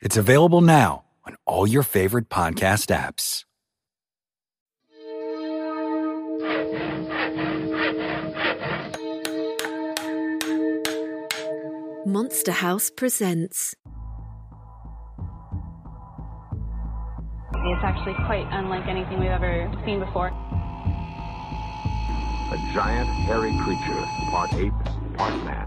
It's available now on all your favorite podcast apps. Monster House presents. It's actually quite unlike anything we've ever seen before. A giant, hairy creature, part ape, part man.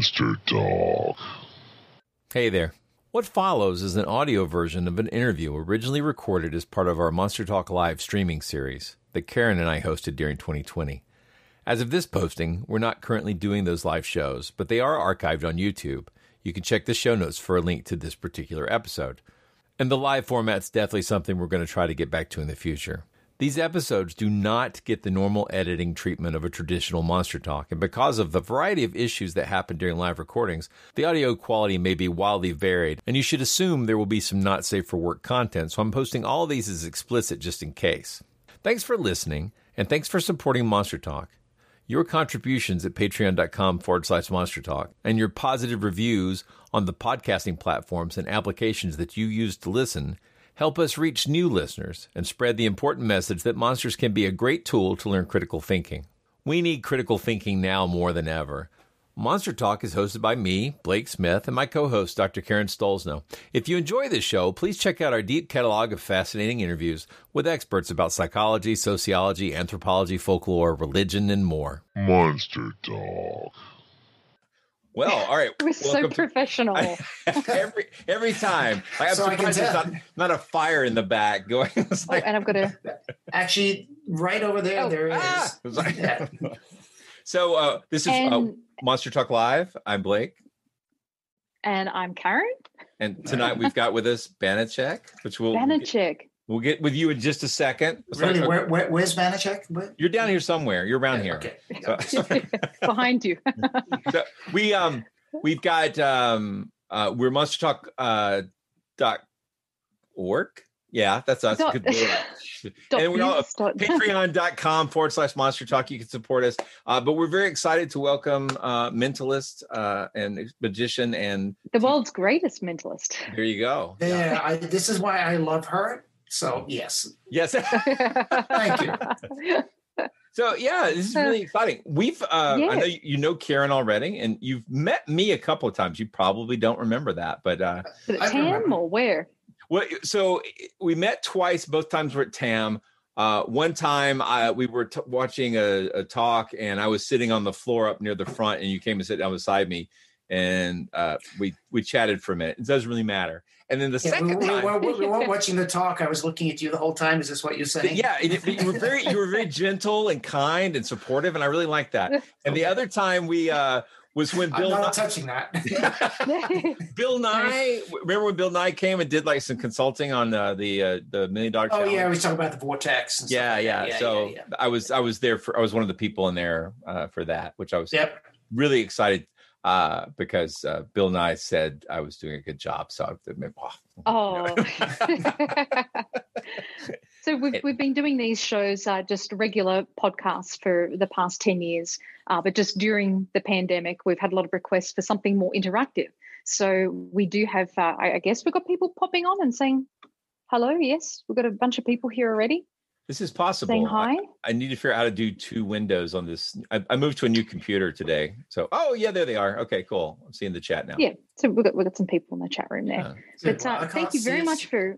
Monster Talk. Hey there. What follows is an audio version of an interview originally recorded as part of our Monster Talk Live streaming series that Karen and I hosted during 2020. As of this posting, we're not currently doing those live shows, but they are archived on YouTube. You can check the show notes for a link to this particular episode. And the live format's definitely something we're going to try to get back to in the future. These episodes do not get the normal editing treatment of a traditional Monster Talk, and because of the variety of issues that happen during live recordings, the audio quality may be wildly varied, and you should assume there will be some not safe for work content, so I'm posting all these as explicit just in case. Thanks for listening, and thanks for supporting Monster Talk. Your contributions at patreon.com forward slash monster talk and your positive reviews on the podcasting platforms and applications that you use to listen help us reach new listeners and spread the important message that monsters can be a great tool to learn critical thinking. We need critical thinking now more than ever. Monster Talk is hosted by me, Blake Smith, and my co host, Dr. Karen Stollznow. If you enjoy this show, please check out our deep catalog of fascinating interviews with experts about psychology, sociology, anthropology, folklore, religion, and more. Monster Talk. Well, all right. We're so welcome to- professional. every every time. Like, I'm So I can surprised there's tell. not, not a fire in the back going. It's Oh, and I've got to. Actually, right over there, Oh, there is. ah! It's like- Yeah. so uh, this is uh, Monster Talk Live. I'm Blake, and I'm Karen and tonight we've got with us Banachek, which we'll we'll Banachek. We'll get with you in just a second. It's Really, where, where, where's Banachek? Where? You're down here somewhere. You're around Yeah, here. Okay. So- Behind you. so we um we've got um uh we're monster talk uh dot org yeah that's us Dot- good and we're all news, dot- patreon.com forward slash monster talk you can support us uh but we're very excited to welcome uh mentalist uh and magician and the world's greatest mentalist. there you go Yeah, I, this is why I love her. So, yes. yes Thank you. So yeah, this is really exciting. We've uh I know you you know Karen already and you've met me a couple of times. You probably don't remember that, but uh But I TAM remember. or where? well so we met twice, both times were at TAM. Uh one time I we were t- watching a, a talk and I was sitting on the floor up near the front and you came and sat down beside me and uh we we chatted for a minute. It doesn't really matter. And then the Yeah, we, second we, time we, we, we weren't watching the talk. I was looking at you the whole time. Is this what you're saying? yeah, it- you were very you were very gentle and kind and supportive and I really liked that. And the other time we uh was when I'm Bill not Nye- touching that. Bill Nye. Remember when Bill Nye came and did like some consulting on uh, the uh, the Million Dollar oh, Challenge? yeah. We was talking about the vortex. And stuff yeah, like yeah. that. So yeah, I was I was there for I was one of the people in there uh, for that, which I was yeah. Yep. really excited. Uh, because uh, Bill Nye said I was doing a good job. So I've admit, Oh. so we've we've been doing these shows, uh, just regular podcasts for the past ten years, uh, but just during the pandemic, we've had a lot of requests for something more interactive. So we do have, uh, I, I guess, we've got people popping on and saying hello. Yes, we've got a bunch of people here already. This is possible. Saying hi. I, I, need to figure out how to do two windows on this. I, I, moved to a new computer today. So, oh yeah, there they are. Okay, cool. I'm seeing the chat now. Yeah. So we've got, we've got some people in the chat room there. Yeah. But uh, thank you very much for.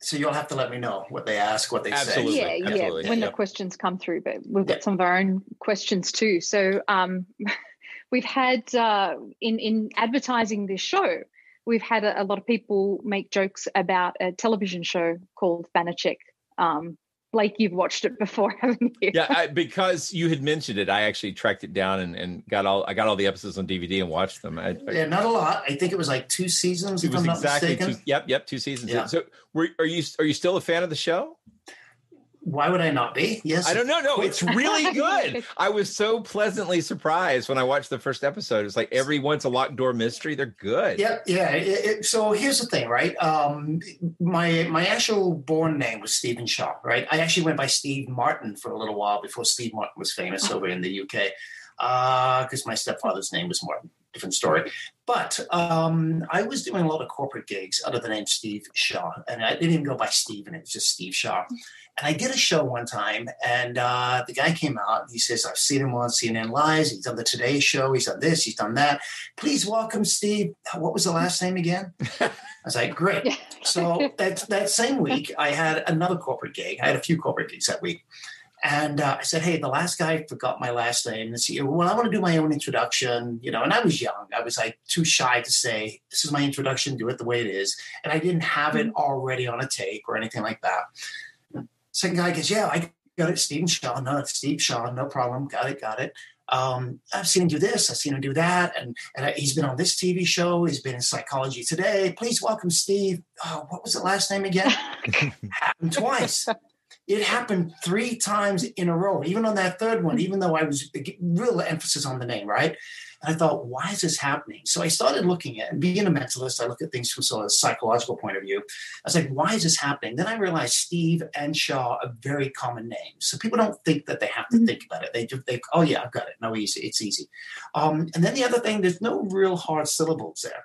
So you'll have to let me know what they ask, what they Absolutely. say. Yeah, Absolutely. yeah. When yep. the questions come through, but we've got some of our own questions too. So um, we've had uh, in in advertising this show we've had a, a, lot of people make jokes about a television show called Banacek. Um, Blake, you've watched it before, haven't you? Yeah, I, because you had mentioned it, I actually tracked it down and, and got all I got all the episodes on DVD and watched them. I, yeah, not a lot. I think it was like two seasons. It was exactly two. Yep, yep, two seasons. Yeah. So, were, are you are you still a fan of the show? Why would I not be? Yes. I don't know. No, it's really good. I was so pleasantly surprised when I watched the first episode. It's like every once a locked door mystery. They're good. Yeah, yeah. It, it, so here's the thing, right? Um, my my actual born name was Stephen Shaw, right? I actually went by Steve Martin for a little while before Steve Martin was famous over in the UK, because uh, my stepfather's name was Martin. Different story. But um, I was doing a lot of corporate gigs under the name Steve Shaw, and I didn't even go by Stephen. It was just Steve Shaw. And I did a show one time, and uh, the guy came out. And he says, "I've seen him on CNN Live. He's on the Today Show. He's done this. He's done that. Please welcome Steve. What was the last name again?" I was like, "Great." so that that same week, I had another corporate gig. I had a few corporate gigs that week, and uh, I said, "Hey, the last guy forgot my last name." And he "Well, I want to do my own introduction." You know, and I was young. I was like too shy to say, "This is my introduction. Do it the way it is." And I didn't have it already on a tape or anything like that. Second guy goes, yeah, I got it. Stephen Shaw. No, Steve Shaw. No problem. Got it. Got it. Um, I've seen him do this. I've seen him do that. And, and he's been on this TV show. He's been in Psychology Today. Please welcome Steve. Oh, what was the last name again? happened twice. It happened three times in a row, even on that third one, even though I was real emphasis on the name, right? And I thought, why is this happening? So I started looking at, and being a mentalist, I look at things from sort of a psychological point of view. I was like, why is this happening? Then I realized Steve and Shaw are very common names. So people don't think that they have to mm-hmm. think about it. They just think, oh yeah, I've got it. No, easy. It's easy. Um, and then the other thing, there's no real hard syllables there.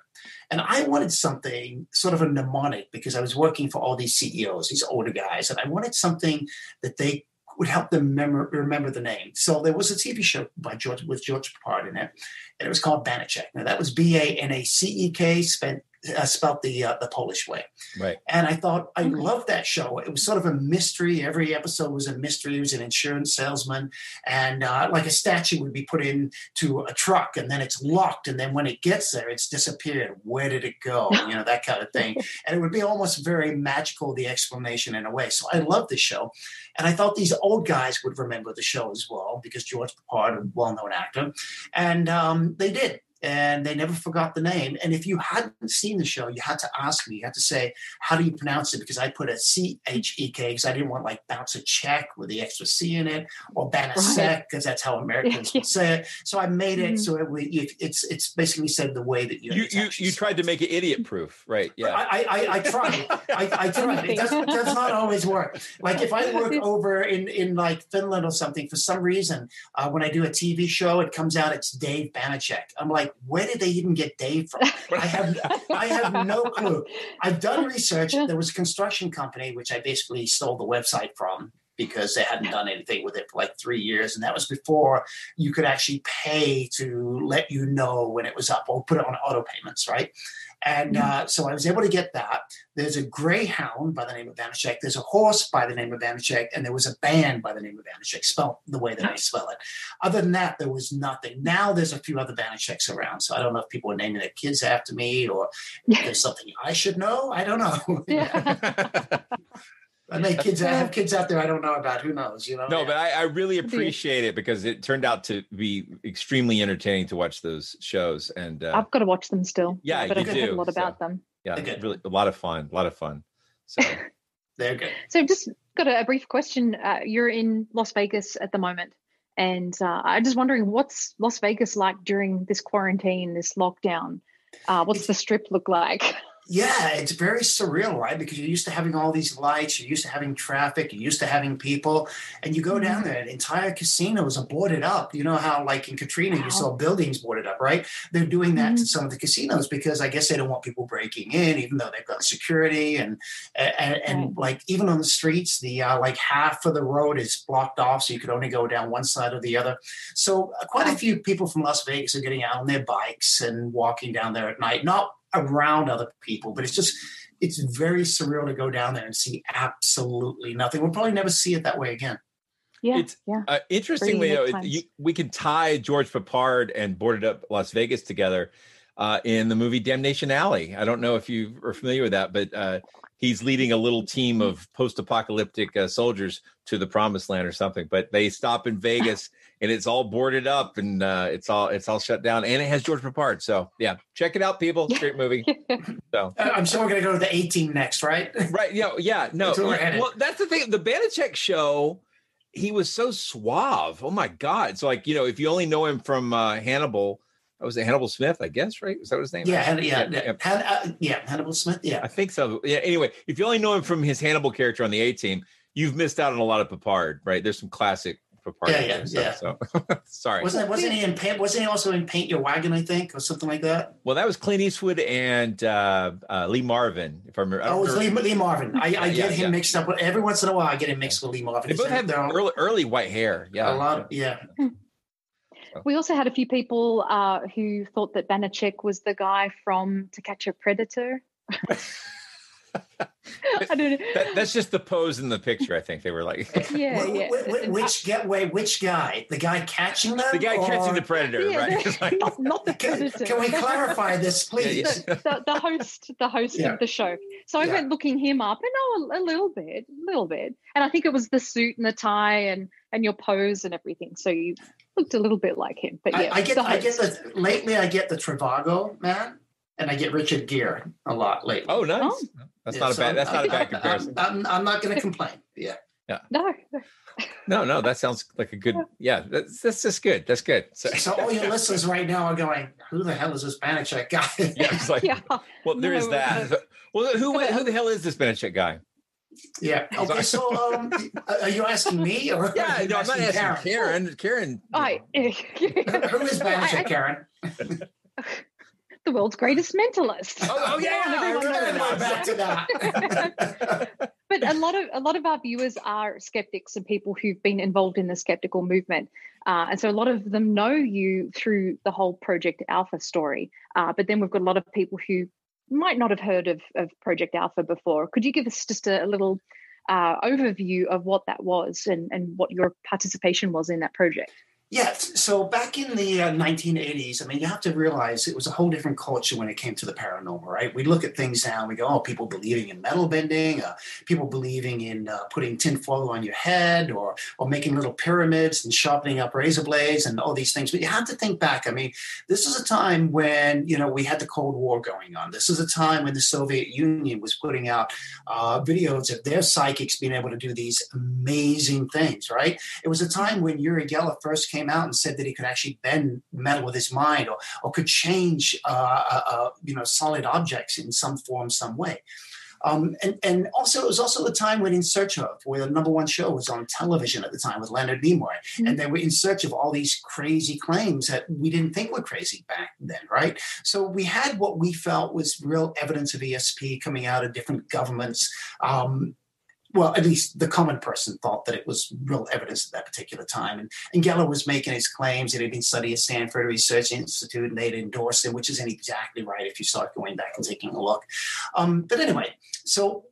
And I wanted something sort of a mnemonic because I was working for all these CEOs, these older guys, and I wanted something that they would help them remember, remember the name. So there was a TV show by George with George Peppard in it, and it was called Banacek. Now that was B A N A C E K, spent uh, spelt the uh, the Polish way. Right. And I thought I loved that show. It was sort of a mystery. Every episode was a mystery. He was an insurance salesman, and uh, like a statue would be put into a truck, and then it's locked, and then when it gets there, it's disappeared. Where did it go? You know that kind of thing. and it would be almost very magical the explanation in a way. So I loved the show, and I thought these old guys would remember the show as well because George Peppard, a well-known actor, and um, they did and they never forgot the name. And if you hadn't seen the show, you had to ask me. You had to say, "How do you pronounce it?" Because I put a C H E K because I didn't want like bounce a check with the extra C in it, or Banasek because that's how Americans would say it. So I made it mm-hmm. so it, it's it's basically said the way that you you you, you tried to make it idiot proof, right? Yeah, I I, I tried. I, I tried. It does, does not always work. Like if I work over in in like Finland or something, for some reason, uh, when I do a TV show, it comes out it's Dave Banachek. I'm like where did they even get Dave from? I have I have no clue. I've done research. There was a construction company which I basically stole the website from because they hadn't done anything with it for like three years. And that was before you could actually pay to let you know when it was up or put it on auto payments, right? And uh, so I was able to get that. There's a greyhound by the name of Banachek. There's a horse by the name of Banachek. And there was a band by the name of Banachek, spelled the way that I spell it. Other than that, there was nothing. Now there's a few other Banacheks around. So I don't know if people are naming their kids after me or there's something I should know. I don't know. Yeah. I may kids I have kids out there I don't know about. Who knows? You know. No, but I, I, really appreciate it because it turned out to be extremely entertaining to watch those shows. And uh, I've got to watch them still. Yeah, but I've heard a lot about them. Yeah, really a lot of fun. A lot of fun. So they're good. So just got a, a brief question. Uh, you're in Las Vegas at the moment, And uh, I'm just wondering what's Las Vegas like during this quarantine, this lockdown? Uh, what's the strip look like? Yeah, it's very surreal, right? Because you're used to having all these lights, you're used to having traffic, you're used to having people, and you go down Mm-hmm. there, and entire casinos are boarded up. You know how, like in Katrina, you saw buildings boarded up, right? They're doing that Mm-hmm. to some of the casinos because I guess they don't want people breaking in, even though they've got security and and, and like even on the streets, the uh, like half of the road is blocked off, so you could only go down one side or the other. So uh, quite a few people from Las Vegas are getting out on their bikes and walking down there at night, not around other people, but it's just it's very surreal to go down there and see absolutely nothing. We'll probably never see it that way again. Yeah, It's yeah. uh, interestingly, though, you, we can tie George Peppard and boarded up Las Vegas together uh, in the movie Damnation Alley. I don't know if you are familiar with that, but uh, he's leading a little team of post-apocalyptic uh, soldiers to the promised land or something. But they stop in Vegas, and it's all boarded up, and uh, it's all it's all shut down, and it has George Peppard. So yeah, check it out, people. Great movie. So Uh, I'm sure we're going to go to the A team next, right? right yeah yeah no That's where we're well that's the thing the Banacek show he was so suave oh my god it's like you know if you only know him from uh hannibal that was it hannibal smith i guess right is that what his name Yeah, is? Han- yeah, yeah, Han- uh, yeah, Hannibal Smith. Yeah, i think so yeah anyway if you only know him from his hannibal character on the a team you've missed out on a lot of Peppard right there's some classic Peppard Yeah, in yeah, there, yeah. so sorry wasn't wasn't he in paint? Wasn't he also in Paint Your Wagon? I think, or something like that. well that was clint eastwood and uh, uh lee marvin if i remember I Oh, it was Lee, Lee Marvin. I, I Yeah, get yeah, him yeah. mixed up with every once in a while. I get him mixed with Lee Marvin. they both have They're early, early white hair yeah a lot. Yeah, We also had a few people uh, who thought that Banachek was the guy from To Catch a Predator. I don't know. That, that's just the pose in the picture. I think they were like yeah, Wh- yeah. wh- wh- which get wait, which guy? The guy catching them? the guy catching the predator, Yeah, right? they're- like- not, not the Can, predator. can we clarify this, please? yeah. the, the host, the host Yeah. of the show. So I Yeah. went looking him up, and oh, a, a little bit, a little bit. And I think it was the suit and the tie and and your pose and everything. So you looked a little bit like him. But yeah, I, I get, the I get host. the lately. I get the Trivago man, and I get Richard Gere a lot lately. oh, nice. Oh. That's Yeah, not a so bad. That's I'm- not a bad I'm- comparison. I'm, I'm not going to complain. Yeah. Yeah. no. No, no, that sounds like a good. Yeah, that's that's just good. That's good. So, So all your listeners right now are going, "Who the hell is this Banachek guy?" yeah, it's like, Yeah. well, there is No, that. no. Well, who who the hell is this Banachek guy? Yeah. Okay. So, um, are you asking me or Yeah, are you no, I'm not asking Karen? Karen. Karen. I, Who is Banachek, Karen? The world's greatest mentalist. Oh, oh, yeah, I remember Back to that. but a lot of a lot of our viewers are skeptics and people who've been involved in the skeptical movement, uh, and so a lot of them know you through the whole Project Alpha story. Uh, but then we've got a lot of people who might not have heard of, of Project Alpha before. Could you give us just a, a little uh, overview of what that was and, and what your participation was in that project? Yeah, so back in the uh, 1980s, I mean, you have to realize it was a whole different culture when it came to the paranormal, right? We look at things now we go, oh, people believing in metal bending, uh, people believing in uh, putting tinfoil on your head or, or making little pyramids and sharpening up razor blades and all these things. But you have to think back. I mean, this is a time when, you know, we had the Cold War going on. This is a time when the Soviet Union was putting out uh, videos of their psychics being able to do these amazing things, right? It was a time when Uri Geller first came out and said that he could actually bend metal with his mind or, or could change, uh, uh, uh, you know, solid objects in some form, some way. Um, and, and also, it was also the time when In Search of, where the number one show was on television at the time with Leonard Nimoy. And they were in search of all these crazy claims that we didn't think were crazy back then, right? So we had what we felt was real evidence of ESP coming out of different governments. Um, well, at least the common person thought that it was real evidence at that particular time. And, and Geller was making his claims that he'd been studying at Stanford Research Institute and they'd endorsed him, which isn't exactly right if you start going back and taking a look. Um, but anyway, so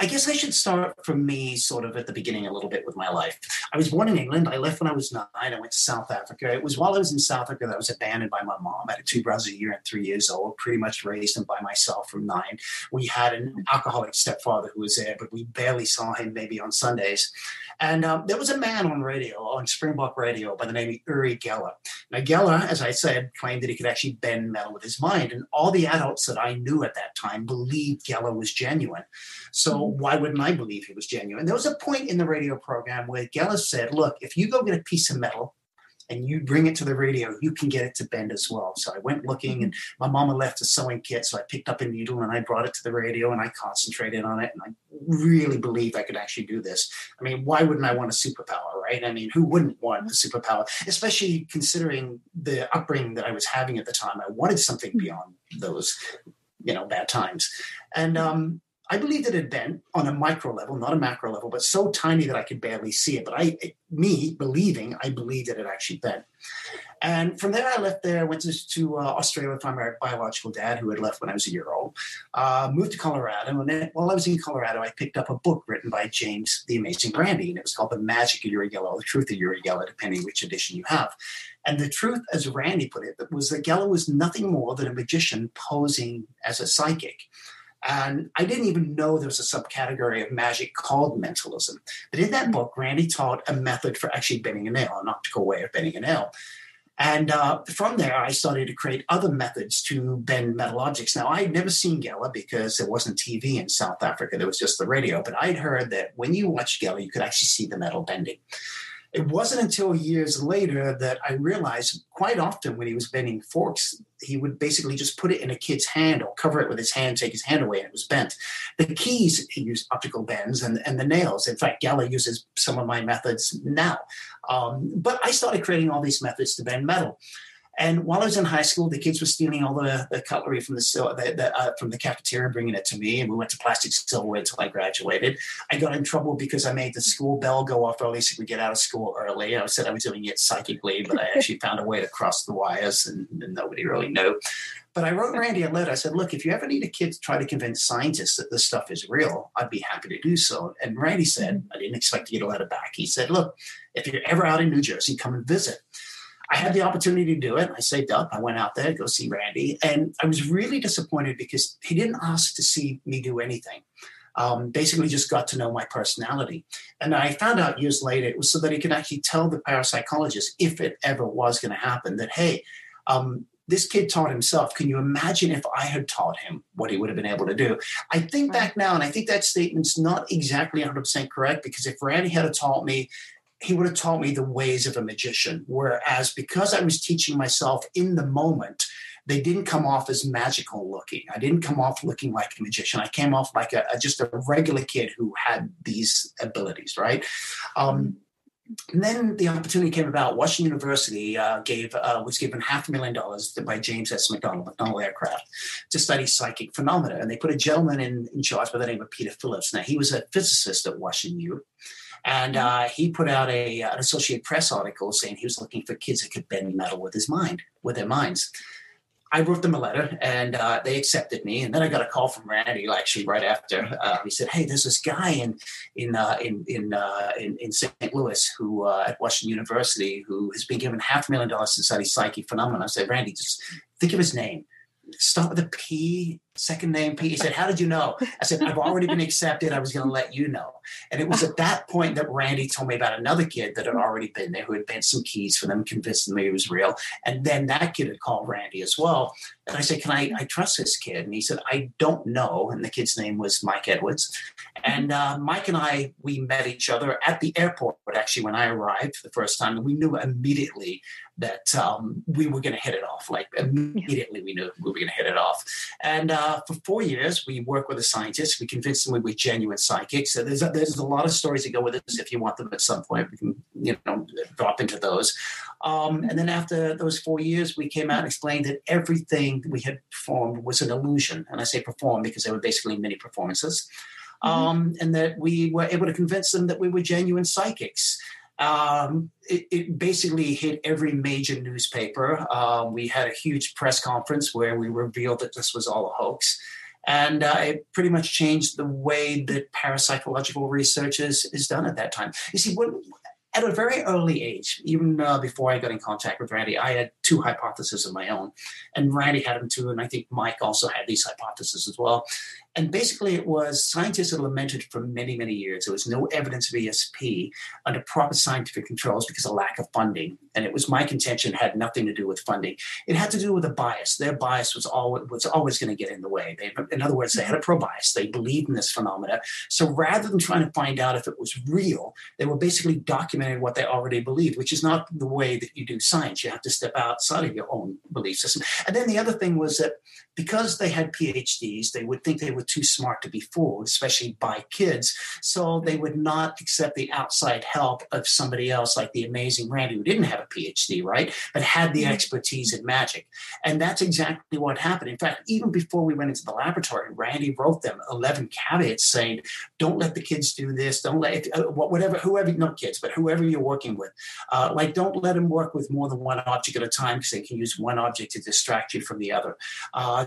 I guess I should start from me sort of at the beginning a little bit with my life. I was born in England. I left when I was nine. I went to South Africa. It was while I was in South Africa that I was abandoned by my mom. I had two brothers a year and three years old, pretty much raised them by myself from nine. We had an alcoholic stepfather who was there, but we barely saw him maybe on Sundays. And um, there was a man on radio, on Springbok Radio, by the name of Uri Geller. Now, Geller, as I said, claimed that he could actually bend metal with his mind. And all the adults that I knew at that time believed Geller was genuine. So why wouldn't I believe he was genuine? There was a point in the radio program where Geller said, look, if you go get a piece of metal and you bring it to the radio, you can get it to bend as well. So I went looking, and my mama left a sewing kit, so I picked up a needle and I brought it to the radio and I concentrated on it, and I really believed I could actually do this. I mean, why wouldn't I want a superpower, right? I mean, who wouldn't want a superpower, especially considering the upbringing that I was having at the time? I wanted something beyond those, you know, bad times, and um, I believed it had been on a micro level, not a macro level, but so tiny that I could barely see it. But I, me believing, I believed it had actually been. And from there, I left there, went to, to uh, Australia with my biological dad, who had left when I was a year old. Uh, moved to Colorado, and then while I was in Colorado, I picked up a book written by James the Amazing Randi, and it was called "The Magic of Uri Geller," "The Truth of Uri Geller," depending which edition you have. And the truth, as Randi put it, was that Geller was nothing more than a magician posing as a psychic. And I didn't even know there was a subcategory of magic called mentalism. But in that book, Randi taught a method for actually bending a nail, an optical way of bending a nail. And uh, from there, I started to create other methods to bend metal objects. Now, I'd never seen Geller because there wasn't TV in South Africa. There was just the radio. But I'd heard that when you watch Geller, you could actually see the metal bending. It wasn't until years later that I realized quite often when he was bending forks, he would basically just put it in a kid's hand or cover it with his hand, take his hand away, and it was bent. The keys, he used optical bends and, and the nails. In fact, Geller uses some of my methods now. Um, but I started creating all these methods to bend metal. And while I was in high school, the kids were stealing all the, the cutlery from the, the, the uh, from the cafeteria, bringing it to me, and we went to plastic silverware until I graduated. I got in trouble because I made the school bell go off early, so we get out of school early. I said I was doing it psychically, but I actually found a way to cross the wires, and, and nobody really knew. But I wrote Randi a letter. I said, look, if you ever need a kid to try to convince scientists that this stuff is real, I'd be happy to do so. And Randi said, I didn't expect to get a letter back. He said, look, if you're ever out in New Jersey, come and visit. I had the opportunity to do it. I saved up. I went out there to go see Randi. and I was really disappointed because he didn't ask to see me do anything. Um, basically, just got to know my personality. And I found out years later it was so that he could actually tell the parapsychologist, if it ever was going to happen, that hey, um, this kid taught himself. Can you imagine if I had taught him what he would have been able to do? I think back now, and I think that statement's not exactly 100% correct because if Randi had taught me he would have taught me the ways of a magician. Whereas because I was teaching myself in the moment, they didn't come off as magical looking. I didn't come off looking like a magician. I came off like a, a just a regular kid who had these abilities, right? Um, and then the opportunity came about. Washington University uh, gave uh, was given half a million dollars by James S. McDonnell, McDonnell Aircraft, to study psychic phenomena, and they put a gentleman in, in charge by the name of Peter Phillips. Now he was a physicist at Washington U, and uh, he put out a, uh, an Associated Press article saying he was looking for kids that could bend metal with his mind, with their minds. I wrote them a letter and uh, they accepted me. And then I got a call from Randi actually right after. Uh, he said, "Hey, there's this guy in in uh, in in, uh, in, in St. Louis who uh, at Washington University who has been given half a million dollars to study psychic phenomena." I said, "Randi, just think of his name. Start with a P second name Pete. He said, How did you know? I said, I've already been accepted. I was going to let you know. And it was at that point that Randi told me about another kid that had already been there who had bent some keys for them, convinced them he was real. And then that kid had called Randi as well. And I said, Can I, I trust this kid? And he said, I don't know. And the kid's name was Mike Edwards. And uh, Mike and I, we met each other at the airport, actually, when I arrived for the first time. We knew immediately that um, we were going to hit it off. Like immediately, we knew we were going to hit it off. And uh, uh, for four years, we work with a scientist. We convince them we were genuine psychics. So there's a, there's a lot of stories that go with this. If you want them at some point, we can you know drop into those. Um, and then after those four years, we came out and explained that everything we had performed was an illusion. And I say performed because they were basically mini performances. Mm-hmm. Um, and that we were able to convince them that we were genuine psychics. Um, it, it, basically hit every major newspaper. Um, we had a huge press conference where we revealed that this was all a hoax. And uh, it pretty much changed the way that parapsychological research is, is done at that time. You see, when, at a very early age, even uh, before I got in contact with Randi, I had two hypotheses of my own. And Randi had them too. And I think Mike also had these hypotheses as well. And basically, it was scientists had lamented for many, many years there was no evidence of ESP under proper scientific controls because of lack of funding. And it was my contention had nothing to do with funding. It had to do with a bias. Their bias was always was always going to get in the way. They, in other words, they had a pro bias. They believed in this phenomena. So rather than trying to find out if it was real, they were basically documenting what they already believed, which is not the way that you do science. You have to step outside of your own belief system. And then the other thing was that because they had PhDs, they would think they were too smart to be fooled, especially by kids. So they would not accept the outside help of somebody else like the amazing Randi, who didn't have a PhD, right? But had the expertise in magic. And that's exactly what happened. In fact, even before we went into the laboratory, Randi wrote them 11 caveats saying, don't let the kids do this. Don't let, uh, whatever, whoever, not kids, but whoever you're working with, uh, like don't let them work with more than one object at a time because they can use one object to distract you from the other. Uh,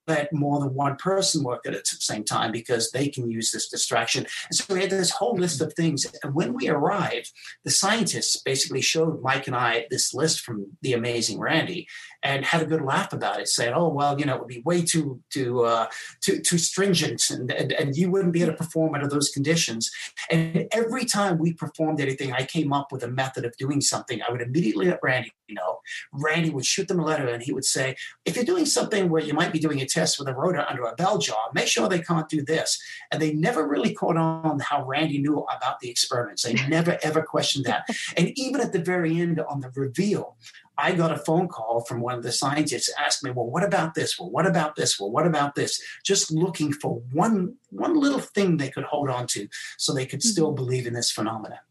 let more than one person work at it at the same time because they can use this distraction. And so we had this whole list of things. And when we arrived, the scientists basically showed Mike and I this list from the amazing Randi and had a good laugh about it, saying, "Oh well, you know, it would be way too too uh, too too stringent, and, and and you wouldn't be able to perform under those conditions." And every time we performed anything, I came up with a method of doing something. I would immediately let Randi know. Randi would shoot them a letter, and he would say, "If you're doing something where you might be doing a test with a rotor under a bell jar, make sure they can't do this." And they never really caught on how Randi knew about the experiments. They never ever questioned that. And even at the very end on the reveal, I got a phone call from one of the scientists asking me, well, what about this? Well, what about this? Well, what about this? Just looking for one one little thing they could hold on to so they could still mm-hmm. believe in this phenomena.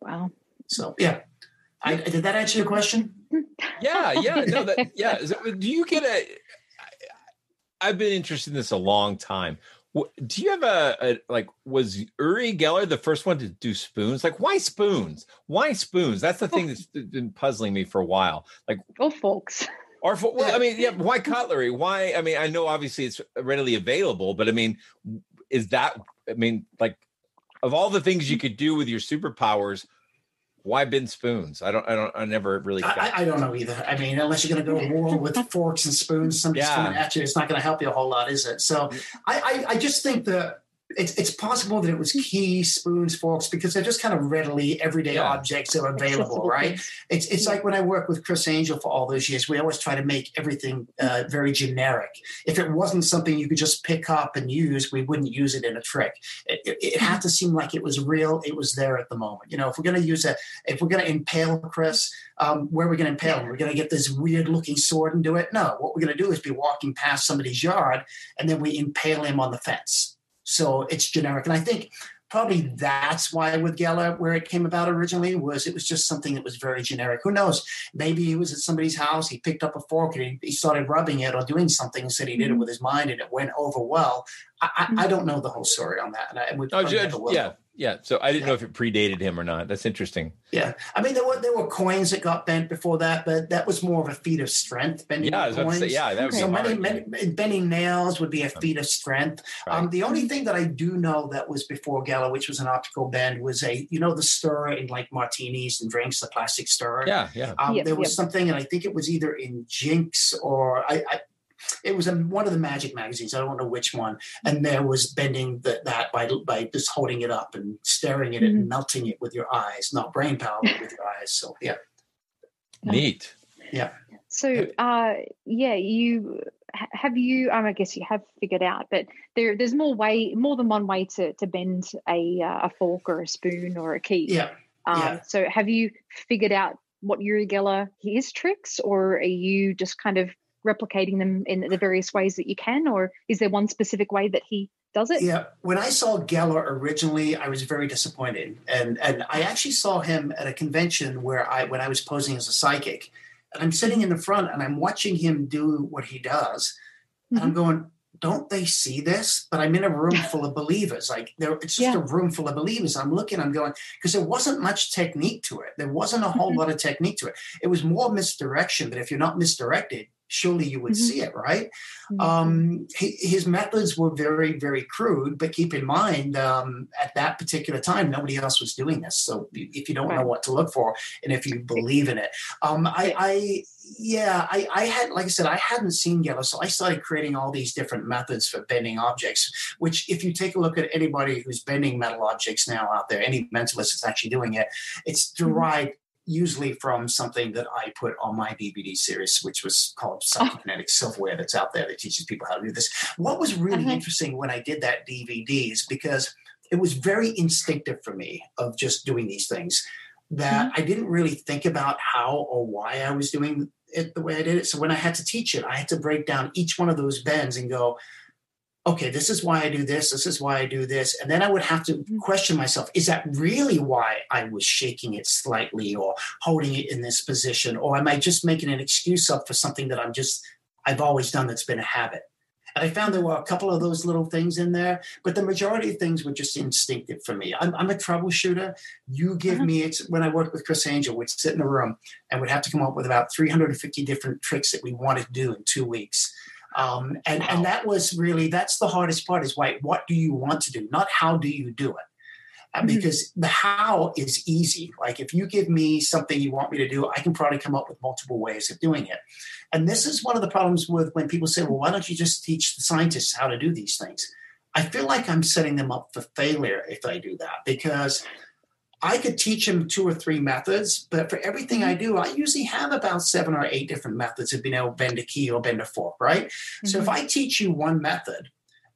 Wow. So yeah. I, did that answer your question? Yeah, yeah, no, that, yeah. Do you get a? I've been interested in this a long time. Do you have a, a, like was uri geller the first one to do spoons? Like why spoons? Why spoons? That's the thing that's been puzzling me for a while. Like oh folks. Or for, well i mean yeah why cutlery? Why i mean i know obviously it's readily available but i mean is that i mean like of all the things you mm-hmm. could do with your superpowers why bin spoons? I don't. I don't. I never really. I, I, don't know either. I mean, unless you're going to go to war with forks and spoons, somebody's yeah. coming at you. It's not going to help you a whole lot, is it? So, mm. I, I, I just think that it's, it's possible that it was keys, spoons, forks, because they're just kind of readily everyday yeah. objects that are available, right? It's it's like when I work with Criss Angel for all those years, we always try to make everything uh, very generic. If it wasn't something you could just pick up and use, we wouldn't use it in a trick. It, it, it had to seem like it was real. It was there at the moment. You know, if we're going to use a, if we're going to impale Chris, um, where are we going to impale him? We're going to get this weird looking sword and do it? No, what we're going to do is be walking past somebody's yard and then we impale him on the fence so it's generic. And I think probably that's why with Geller, where it came about originally, was it was just something that was very generic. Who knows? Maybe he was at somebody's house, he picked up a fork and he, he started rubbing it or doing something and said he did it mm-hmm. with his mind and it went over well. I, I, I don't know the whole story on that. And I would oh, yeah, yeah. So I didn't yeah. know if it predated him or not. That's interesting. Yeah. I mean, there were there were coins that got bent before that, but that was more of a feat of strength. Bending yeah, coins. Say, yeah, that was so many, many, bending nails would be a feat of strength. Right. Um, the only thing that I do know that was before Geller, which was an optical bend, was a you know the stirrer in like martinis and drinks, the plastic stirrer. Yeah, yeah. Um, yep, there was yep. something, and I think it was either in Jinx or I, I it was in one of the magic magazines. I don't know which one. And there was bending the, that by by just holding it up and staring at it mm-hmm. and melting it with your eyes, not brain power, but with your eyes. So yeah. Neat. Yeah. So uh, yeah, you have you um, I guess you have figured out, but there there's more way more than one way to to bend a uh, a fork or a spoon or a key. Yeah. Um, yeah. So have you figured out what Uri Geller his tricks, or are you just kind of replicating them in the various ways that you can, or is there one specific way that he does it? Yeah, when I saw Geller originally, I was very disappointed, and and I actually saw him at a convention where I when I was posing as a psychic, and I'm sitting in the front and I'm watching him do what he does, mm-hmm. and I'm mm-hmm. going, don't they see this? But I'm in a room full of believers. Like there, it's just yeah. a room full of believers. I'm looking, I'm going, because there wasn't much technique to it. There wasn't a whole mm-hmm. lot of technique to it. It was more misdirection. But if you're not misdirected, surely you would Mhm. see it, right? Mhm. Um, hi- his methods were very, very crude, but keep in mind, um, at that particular time, nobody else was doing this. So if you don't know what to look for, and if you believe in it, um, I, I, yeah, I, I had, like I said, I hadn't seen Geller, so I started creating all these different methods for bending objects. Which, if you take a look at anybody who's bending metal objects now out there, any mentalist that's actually doing it, it's derived usually from something that I put on my DVD series, which was called Psychokinetic Silverware, that's out there that teaches people how to do this. What was really Uh-huh. interesting when I did that DVD is because it was very instinctive for me of just doing these things that I didn't really think about how or why I was doing it the way I did it. So when I had to teach it, I had to break down each one of those bends and go, okay, this is why I do this, this is why I do this. And then I would have to question myself, is that really why I was shaking it slightly or holding it in this position? Or am I just making an excuse up for something that I'm just, I've always done that's been a habit? And I found there were a couple of those little things in there, but the majority of things were just instinctive for me. I'm, I'm a troubleshooter. You give Uh-huh. me it's when I worked with Criss Angel, we'd sit in a room and we'd have to come up with about 350 different tricks that we wanted to do in two weeks. Um, and and that was really that's the hardest part is why what do you want to do, not how do you do it. Uh, Mhm. Because the how is easy. Like if you give me something you want me to do, I can probably come up with multiple ways of doing it. And this is one of the problems with when people say, well, why don't you just teach the scientists how to do these things? I feel like I'm setting them up for failure if I do that because I could teach them two or three methods, but for everything I do, I usually have about seven or eight different methods of being able to bend a key or bend a fork, right? So if I teach you one method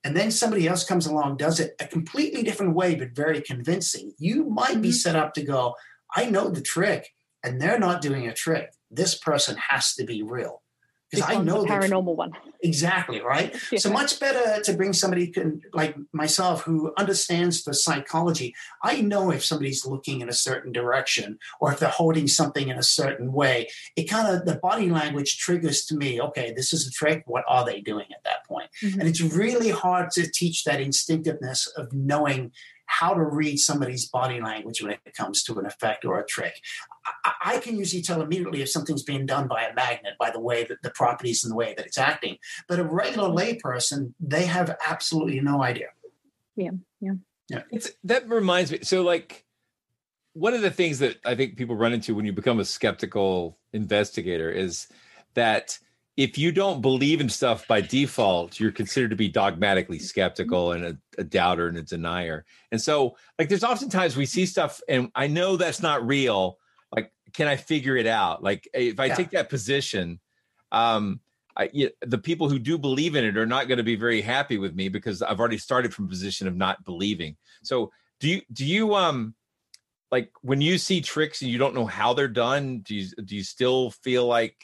and then somebody else comes along, does it a completely different way, but very convincing, you might be Mhm. set up to go, I know the trick, and they're not doing a trick. This person has to be real. Because I know the paranormal one. Exactly, right? So much better to bring somebody can, like myself who understands the psychology. I know if somebody's looking in a certain direction or if they're holding something in a certain way. It kind of the body language triggers to me, okay, this is a trick. What are they doing at that point? Mhm. And it's really hard to teach that instinctiveness of knowing how to read somebody's body language when it comes to an effect or a trick. I, I can usually tell immediately if something's being done by a magnet by the way that the properties and the way that it's acting. But a regular layperson, they have absolutely no idea. Yeah, yeah. Yeah. It's that reminds me. So, like, one of the things that I think people run into when you become a skeptical investigator is that if you don't believe in stuff by default, you're considered to be dogmatically skeptical and a, a doubter and a denier. And so, like, there's oftentimes we see stuff, and I know that's not real. Like, can I figure it out? Like, if I Yeah. take that position, um, I, you, the people who do believe in it are not going to be very happy with me because I've already started from a position of not believing. So, do you do you um like when you see tricks and you don't know how they're done? Do you do you still feel like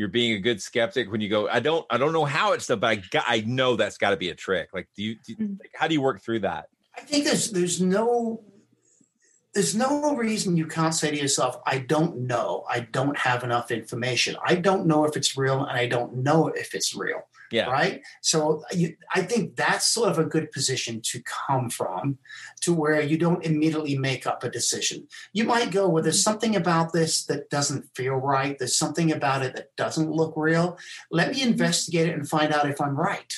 you're being a good skeptic when you go? I don't I don't know how it's done, but I got, I know that's got to be a trick. Like, do you, do you Mhm. like, how do you work through that? I think there's there's no there's no reason you can't say to yourself, I don't know. I don't have enough information. I don't know if it's real and I don't know if it's real. Yeah. Right. So you, I think that's sort of a good position to come from to where you don't immediately make up a decision. You might go, well, there's something about this that doesn't feel right. There's something about it that doesn't look real. Let me investigate it and find out if I'm right.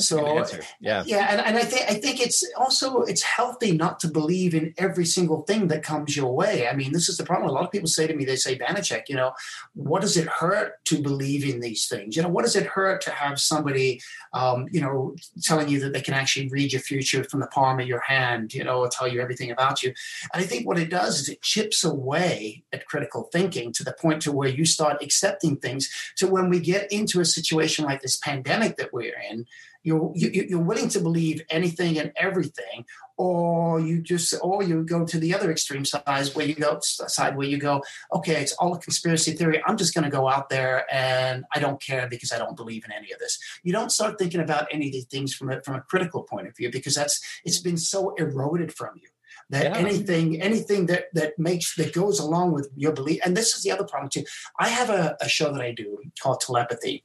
So. Yeah. yeah, and, and I think I think it's also it's healthy not to believe in every single thing that comes your way. I mean, this is the problem. A lot of people say to me, they say, Banachek, you know, what does it hurt to believe in these things? You know, what does it hurt to have somebody, um, you know, telling you that they can actually read your future from the palm of your hand, you know, or tell you everything about you? And I think what it does is it chips away at critical thinking to the point to where you start accepting things. So when we get into a situation like this pandemic that we're in, you're you, you're willing to believe anything and everything or you just or you go to the other extreme side where you go side where you go okay it's all a conspiracy theory. I'm just going to go out there and i don't care because i don't believe in any of this. You don't start thinking about any of these things from a, from a critical point of view because that's it's been so eroded from you that Yeah. anything anything that that makes that goes along with your belief and this is the other problem too. I have a, a show that i do called telepathy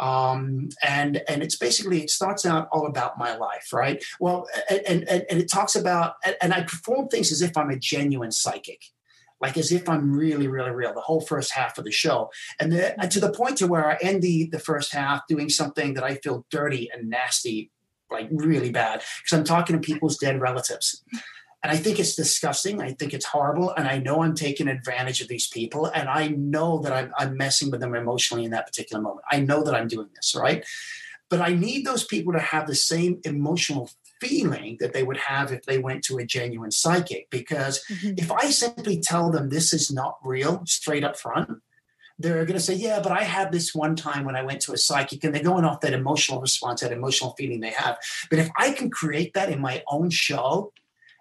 um, and and it's basically it starts out all about my life, right? Well, and and, and it talks about and I perform things as if I'm a genuine psychic. like as if I'm really, really real, the whole first half of the show. And, the, and to the point to where I end the, the first half doing something that I feel dirty and nasty, like really bad, because I'm talking to people's dead relatives. And I think it's disgusting. I think it's horrible. And I know I'm taking advantage of these people. And I know that I'm, I'm messing with them emotionally in that particular moment. I know that I'm doing this, right? But I need those people to have the same emotional feeling that they would have if they went to a genuine psychic. Because mm-hmm. if I simply tell them this is not real straight up front, they're going to say, Yeah, but I had this one time when I went to a psychic, and they're going off that emotional response, that emotional feeling they have. But if I can create that in my own show,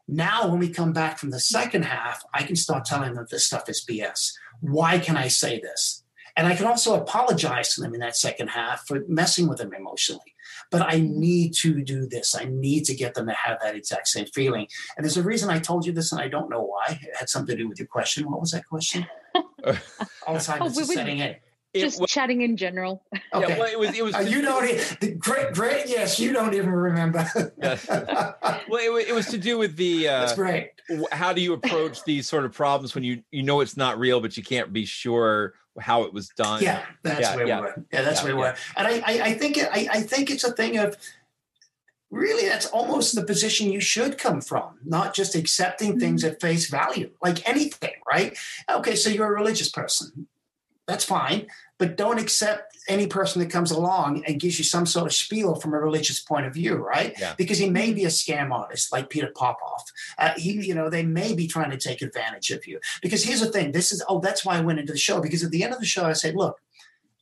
now, when we come back from the second half, I can start telling them this stuff is BS. Why can I say this? And I can also apologize to them in that second half for messing with them emotionally. But I need to do this. I need to get them to have that exact same feeling. And there's a reason I told you this, and I don't know why. It had something to do with your question. What was that question? Alzheimer's oh, setting in just was, chatting in general. Okay. Yeah, well, it was. It was. Uh, you don't. The great, great. Yes, you don't even remember. yes. Well, it, it, was to do with the. Uh, That's great. How do you approach these sort of problems when you you know it's not real, but you can't be sure how it was done? Yeah, that's yeah, where yeah. we were. Yeah, that's yeah, where we were. And I, I, I think, it, I, I think it's a thing of really that's almost the position you should come from not just accepting things mm-hmm. at face value like anything right okay so you're a religious person that's fine but don't accept any person that comes along and gives you some sort of spiel from a religious point of view, right? Yeah. Because he may be a scam artist like Peter Popoff. Uh, he, you know, they may be trying to take advantage of you. Because here's the thing: this is oh, that's why I went into the show. Because at the end of the show, I said, look.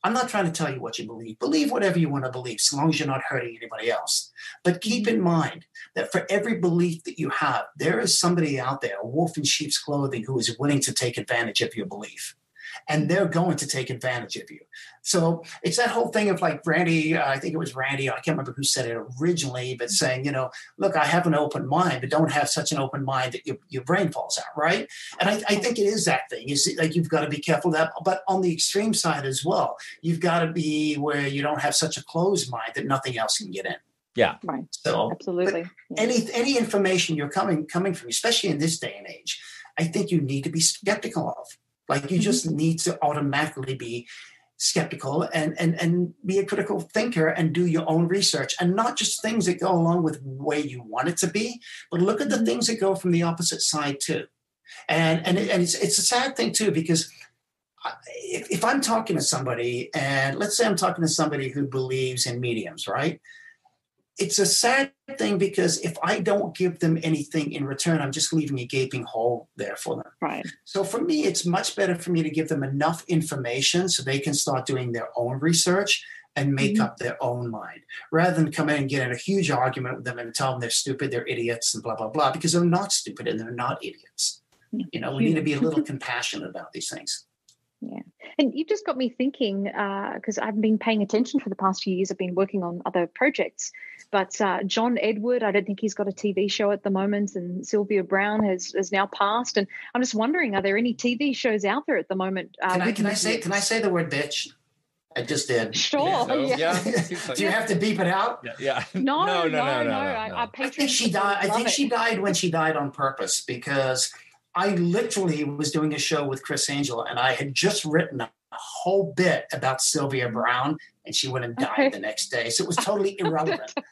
I'm not trying to tell you what you believe. Believe whatever you want to believe, so long as you're not hurting anybody else. But keep in mind that for every belief that you have, there is somebody out there, a wolf in sheep's clothing, who is willing to take advantage of your belief and they're going to take advantage of you. So it's that whole thing of like Randi, uh, I think it was Randi, I can't remember who said it originally, but saying, you know, look, I have an open mind, but don't have such an open mind that your, your brain falls out, right? And I, I think it is that thing. Is like you've got to be careful that, but on the extreme side as well, you've got to be where you don't have such a closed mind that nothing else can get in. Yeah. Right. So absolutely. Any any information you're coming coming from, especially in this day and age, I think you need to be skeptical of. Like you just mm-hmm. need to automatically be skeptical and, and and be a critical thinker and do your own research and not just things that go along with the way you want it to be, but look at the mm-hmm. things that go from the opposite side too. And and, it, and it's it's a sad thing too because if, if I'm talking to somebody and let's say I'm talking to somebody who believes in mediums, right? It's a sad thing because if I don't give them anything in return, I'm just leaving a gaping hole there for them. Right. So for me, it's much better for me to give them enough information so they can start doing their own research and make mm-hmm. up their own mind rather than come in and get in a huge argument with them and tell them they're stupid, they're idiots, and blah, blah, blah, because they're not stupid and they're not idiots. You know, we need to be a little compassionate about these things. Yeah. And you've just got me thinking because uh, I've been paying attention for the past few years. I've been working on other projects. But uh, John Edward, I don't think he's got a TV show at the moment. And Sylvia Browne has, has now passed. And I'm just wondering, are there any TV shows out there at the moment? Uh, can, I, can I say can I say the word bitch? I just did. Sure. Yeah. yeah. Do you have to beep it out? Yeah. yeah. No, no, no, no. no, no, no. I, I think she died. I think it. she died when she died on purpose because I literally was doing a show with Criss Angel, and I had just written a whole bit about Sylvia Browne, and she went and died okay. the next day. So it was totally irrelevant.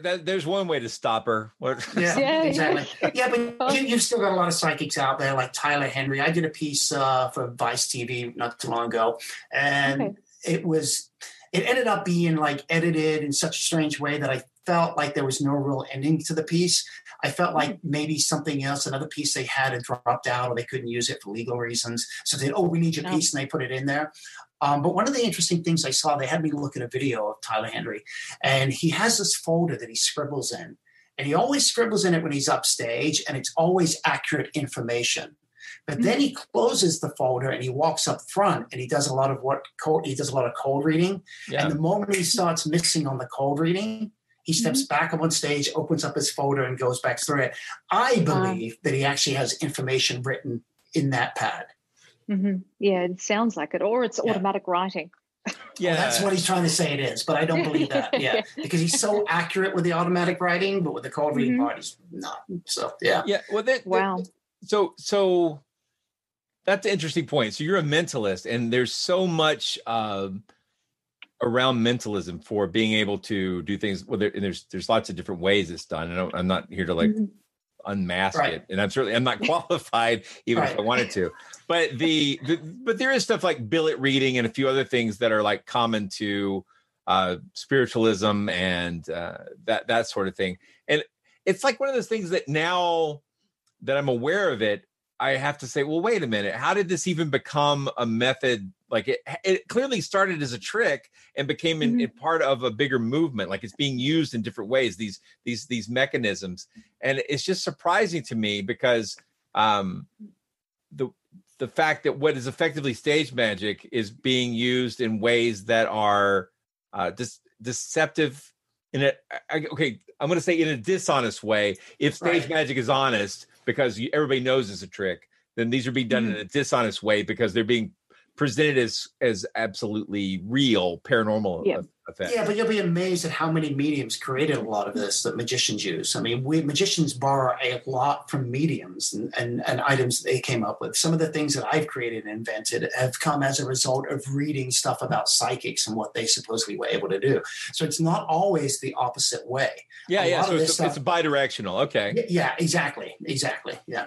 There's one way to stop her. yeah, yeah, exactly. Yeah, but you, have still got a lot of psychics out there, like Tyler Henry. I did a piece uh, for Vice TV not too long ago, and okay. it was it ended up being like edited in such a strange way that I felt like there was no real ending to the piece. I felt like mm-hmm. maybe something else, another piece they had had dropped out or they couldn't use it for legal reasons. So they, oh, we need your no. piece, and they put it in there. Um, but one of the interesting things I saw, they had me look at a video of Tyler Henry, and he has this folder that he scribbles in. And he always scribbles in it when he's upstage, and it's always accurate information. But then he closes the folder and he walks up front and he does a lot of what cold, he does a lot of cold reading. Yeah. And the moment he starts missing on the cold reading, he steps mm-hmm. back up on stage, opens up his folder, and goes back through it. I believe wow. that he actually has information written in that pad. Mm-hmm. Yeah, it sounds like it, or it's yeah. automatic writing. Yeah, well, that's what he's trying to say it is, but I don't believe that. Yeah, because he's so accurate with the automatic writing, but with the cold reading mm-hmm. part, he's not. So yeah, yeah. Well, there, wow. so so that's an interesting point. So you're a mentalist, and there's so much um, around mentalism for being able to do things. Well, there, and there's there's lots of different ways it's done. And I'm not here to like mm-hmm. unmask right. it, and I'm certainly I'm not qualified even right. if I wanted to. But the, the but there is stuff like billet reading and a few other things that are like common to uh, spiritualism and uh, that that sort of thing. And it's like one of those things that now that I'm aware of it, I have to say, well, wait a minute. How did this even become a method? Like it, it clearly started as a trick and became in, mm-hmm. in part of a bigger movement. Like it's being used in different ways. These these these mechanisms, and it's just surprising to me because um, the the fact that what is effectively stage magic is being used in ways that are uh, dis- deceptive in a I, okay i'm going to say in a dishonest way if stage right. magic is honest because everybody knows it's a trick then these are being done mm-hmm. in a dishonest way because they're being presented as as absolutely real paranormal yeah. Effects. Yeah, but you'll be amazed at how many mediums created a lot of this that magicians use. I mean, we magicians borrow a lot from mediums and, and, and items they came up with. Some of the things that I've created and invented have come as a result of reading stuff about psychics and what they supposedly were able to do. So it's not always the opposite way. Yeah, a yeah. So it's, stuff, it's bidirectional. Okay. Yeah, exactly. Exactly. Yeah.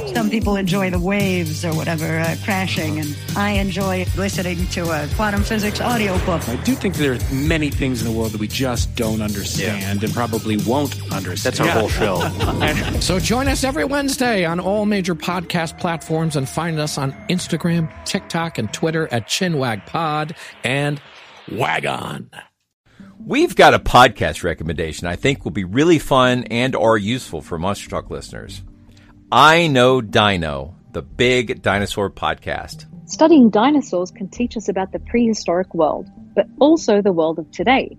Some people enjoy the waves or whatever uh, crashing, and I enjoy listening to a quantum physics audiobook. I do think there are many things in the world that we just don't understand yeah. and probably won't understand. That's our whole show. so join us every Wednesday on all major podcast platforms and find us on Instagram, TikTok, and Twitter at ChinwagPod and Wagon. We've got a podcast recommendation I think will be really fun and or useful for Monster Talk listeners. I Know Dino, the big dinosaur podcast. Studying dinosaurs can teach us about the prehistoric world, but also the world of today.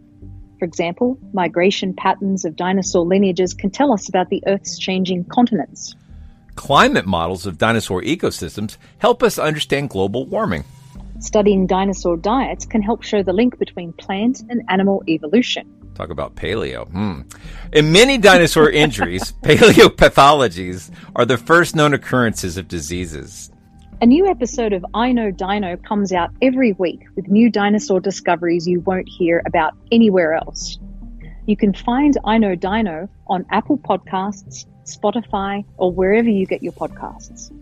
For example, migration patterns of dinosaur lineages can tell us about the Earth's changing continents. Climate models of dinosaur ecosystems help us understand global warming. Studying dinosaur diets can help show the link between plant and animal evolution. Talk about paleo. Hmm. In many dinosaur injuries, paleopathologies are the first known occurrences of diseases. A new episode of I Know Dino comes out every week with new dinosaur discoveries you won't hear about anywhere else. You can find I Know Dino on Apple Podcasts, Spotify, or wherever you get your podcasts.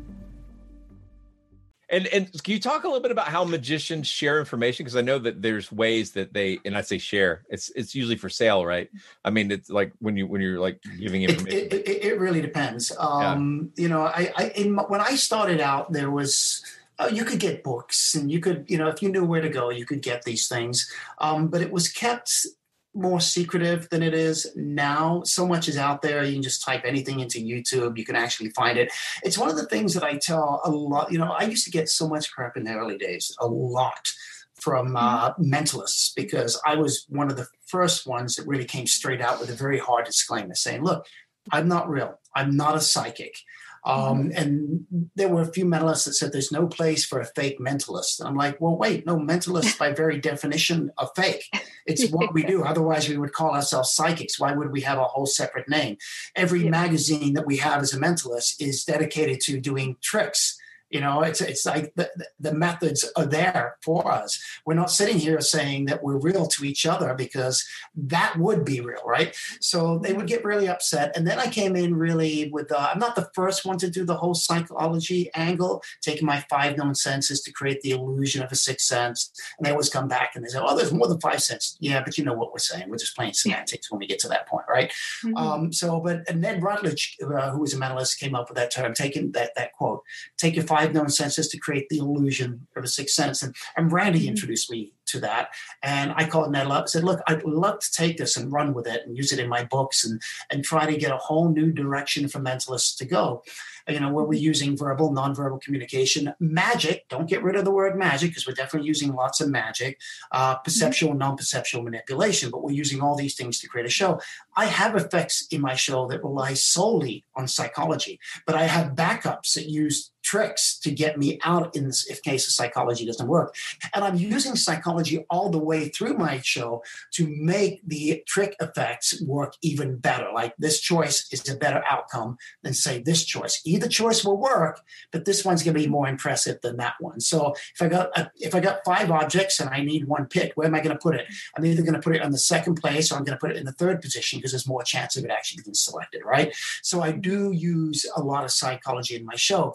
And and can you talk a little bit about how magicians share information? Because I know that there's ways that they and I say share. It's it's usually for sale, right? I mean, it's like when you when you're like giving information. It, it, it really depends. Um, yeah. You know, I, I in, when I started out, there was. Uh, you could get books and you could you know if you knew where to go you could get these things um, but it was kept more secretive than it is now. So much is out there. You can just type anything into YouTube. You can actually find it. It's one of the things that I tell a lot. You know, I used to get so much crap in the early days, a lot from uh, mentalists because I was one of the first ones that really came straight out with a very hard disclaimer saying, look, I'm not real. I'm not a psychic. Um, mm-hmm. and there were a few mentalists that said there's no place for a fake mentalist. And I'm like, well, wait, no, mentalists by very definition are fake. It's what we do. Otherwise, we would call ourselves psychics. Why would we have a whole separate name? Every yeah. magazine that we have as a mentalist is dedicated to doing tricks you know, it's it's like the, the methods are there for us. We're not sitting here saying that we're real to each other because that would be real, right? So they would get really upset. And then I came in really with uh, I'm not the first one to do the whole psychology angle, taking my five known senses to create the illusion of a sixth sense. And they always come back and they say, "Oh, there's more than five senses." Yeah, but you know what we're saying. We're just playing semantics when we get to that point, right? Mm-hmm. Um, so, but Ned Rutledge, uh, who was a mentalist, came up with that term, taking that that quote, "Take your five five known senses to create the illusion of a sixth sense. And, and Randi Mm-hmm. introduced me to that. And I called Ned up and said, look, I'd love to take this and run with it and use it in my books and, and try to get a whole new direction for mentalists to go. You know, where we're using verbal, nonverbal communication, magic. Don't get rid of the word magic because we're definitely using lots of magic, uh, perceptual, non-perceptual manipulation. But we're using all these things to create a show. I have effects in my show that rely solely on psychology, but I have backups that use tricks to get me out in this if case of psychology doesn't work. And I'm using psychology all the way through my show to make the trick effects work even better. Like this choice is a better outcome than say this choice. Either choice will work, but this one's going to be more impressive than that one. So if I got a, if I got five objects and I need one pick, where am I going to put it? I'm either going to put it on the second place or I'm going to put it in the third position because there's more chance of it actually being selected, right? So I do use a lot of psychology in my show.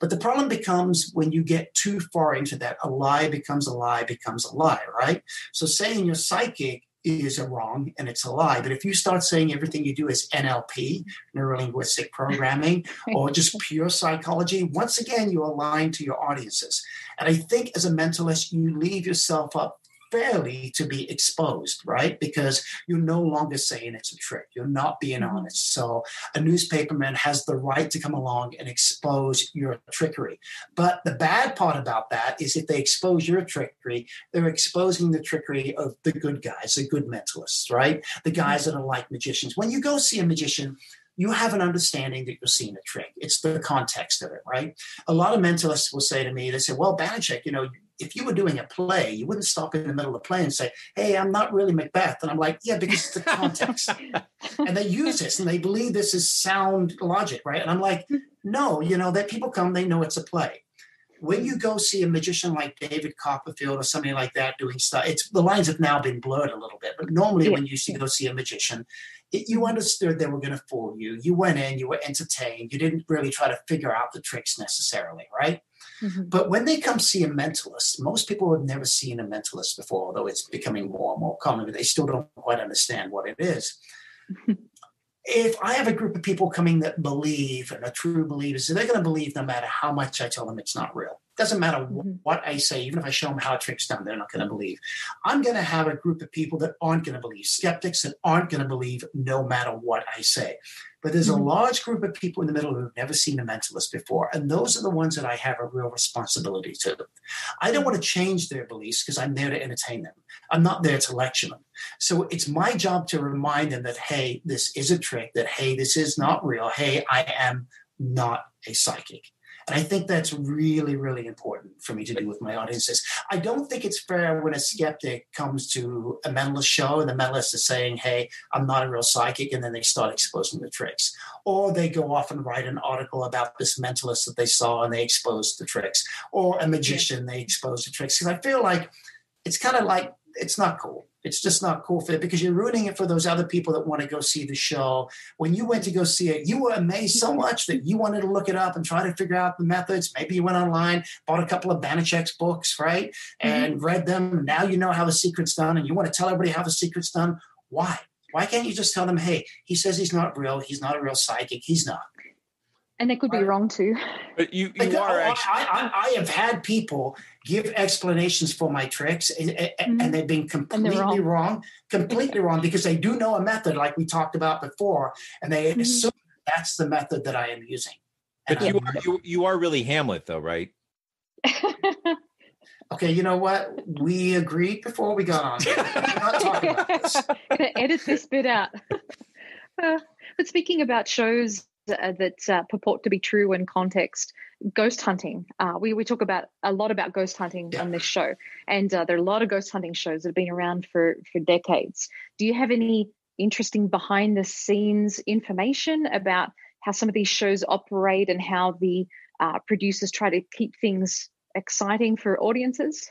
But the problem becomes when you get too far into that, a lie becomes a lie becomes a lie, right? So saying you're psychic is a wrong and it's a lie. But if you start saying everything you do is NLP, neuro linguistic programming, or just pure psychology, once again, you align to your audiences. And I think as a mentalist, you leave yourself up fairly to be exposed, right? Because you're no longer saying it's a trick. You're not being mm-hmm. honest. So a newspaperman has the right to come along and expose your trickery. But the bad part about that is if they expose your trickery, they're exposing the trickery of the good guys, the good mentalists, right? The mm-hmm. guys that are like magicians. When you go see a magician, you have an understanding that you're seeing a trick. It's the context of it, right? A lot of mentalists will say to me, they say, well, Banachek, you know, if you were doing a play, you wouldn't stop in the middle of the play and say, hey, I'm not really Macbeth. And I'm like, yeah, because it's the context. and they use this and they believe this is sound logic, right? And I'm like, no, you know, that people come, they know it's a play when you go see a magician like David Copperfield or somebody like that doing stuff, it's the lines have now been blurred a little bit. But normally, when you used to go see a magician, it, you understood they were going to fool you. You went in, you were entertained. You didn't really try to figure out the tricks necessarily, right? Mm-hmm. But when they come see a mentalist, most people have never seen a mentalist before, although it's becoming more and more common, but they still don't quite understand what it is. if I have a group of people coming that believe and are true believers, they're going to believe no matter how much I tell them it's not real. Doesn't matter Mm-hmm. what I say, even if I show them how a trick's done, they're not going to believe. I'm going to have a group of people that aren't going to believe, skeptics that aren't going to believe no matter what I say. But there's a large group of people in the middle who've never seen a mentalist before. And those are the ones that I have a real responsibility to. I don't want to change their beliefs because I'm there to entertain them. I'm not there to lecture them. So it's my job to remind them that, hey, this is a trick, that, hey, this is not real. Hey, I am not a psychic. And I think that's really, really important for me to do with my audiences. I don't think it's fair when a skeptic comes to a mentalist show and the mentalist is saying, Hey, I'm not a real psychic, and then they start exposing the tricks. Or they go off and write an article about this mentalist that they saw and they expose the tricks. Or a magician, they expose the tricks. Because I feel like it's kind of like it's not cool. It's just not cool for it because you're ruining it for those other people that want to go see the show. When you went to go see it, you were amazed so much that you wanted to look it up and try to figure out the methods. Maybe you went online, bought a couple of Banachek's books, right? Mm-hmm. And read them. Now you know how the secret's done and you want to tell everybody how the secret's done. Why? Why can't you just tell them, hey, he says he's not real. He's not a real psychic. He's not. And they could be wrong too. But you, Like, you are I, actually. I, I, I have had people give explanations for my tricks, and, and- and they've been completely wrong. wrong. completely wrong, because they do know a method, like we talked about before, and they assume that's the method that I am using. But you I'm- are, you, you are really Hamlet, though, right? okay, you know what? We agreed before we got on. here. We're not talking about this. Gonna edit this bit out. Uh, but speaking about shows uh, that uh, purport to be true in context, ghost hunting. Uh, we we talk about a lot about ghost hunting on this show, and uh, there are a lot of ghost hunting shows that have been around for for decades. Do you have any interesting behind the scenes information about how some of these shows operate and how the uh, producers try to keep things exciting for audiences?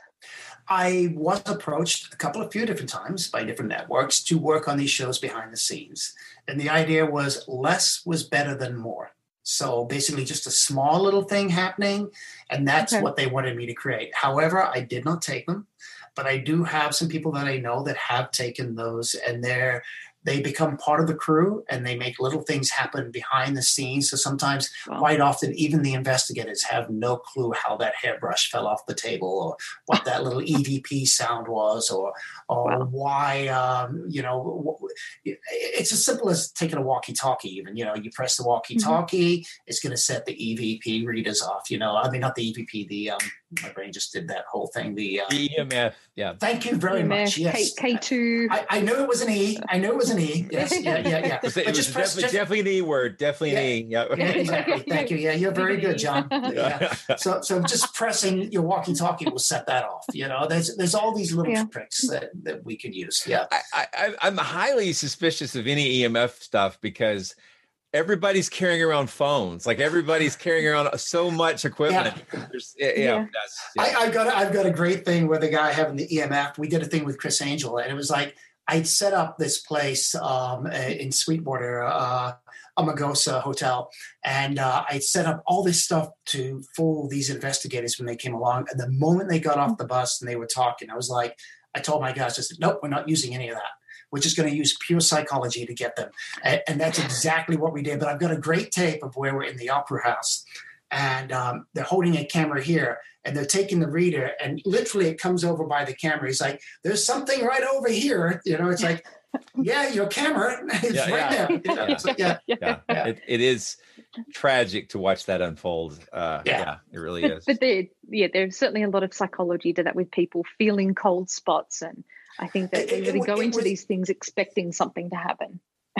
I was approached a couple of few different times by different networks to work on these shows behind the scenes. And the idea was less was better than more. So basically, just a small little thing happening, and that's Okay. what they wanted me to create. However, I did not take them, but I do have some people that I know that have taken those, and they're they become part of the crew and they make little things happen behind the scenes. So sometimes, quite often, even the investigators have no clue how that hairbrush fell off the table or what that little EVP sound was or or why um, you know it's as simple as taking a walkie-talkie. Even you know, you press the walkie-talkie, it's going to set the EVP readers off. You know, I mean not the EVP, the um, my brain just did that whole thing. The, uh, the EMF, yeah. Thank you very EMF, much. Yes, K two. I, I knew it was an E. I knew it was an E. Yes, yeah, yeah, yeah. It was, it But was press- definitely, just- definitely an E word. Definitely an E. Yeah. yeah, exactly. Thank you. Yeah, you're very good, John. Yeah. So, so just pressing your walkie-talkie will set that off. You know, there's there's all these little Yeah. tricks that, that we can use. Yeah. I, I, I'm highly suspicious of any EMF stuff because everybody's carrying around phones. Like everybody's carrying around so much equipment. There's- Yeah, yeah, Yeah. that's I, I've got a, I've got a great thing with a guy having the EMF. We did a thing with Criss Angel, and it was like I'd set up this place um, uh, in Sweetwater, uh, Amargosa Hotel, and uh, I'd set up all this stuff to fool these investigators when they came along. And the moment they got off the bus and they were talking, I was like, I told my guys, I said, nope, we're not using any of that. We're just going to use pure psychology to get them. And, and that's exactly what we did. But I've got a great tape of where we're in the opera house and um, they're holding a camera here and they're taking the reader and literally it comes over by the camera. He's like, there's something right over here. You know, it's like, yeah, your camera is Yeah, right yeah. there. You know, it's like, yeah. yeah. It, it is tragic to watch that unfold. Uh, yeah. it really but, is. but there, yeah, there's certainly a lot of psychology to that with people feeling cold spots, and I think that they It- it really wa- go it into was- these things expecting something to happen.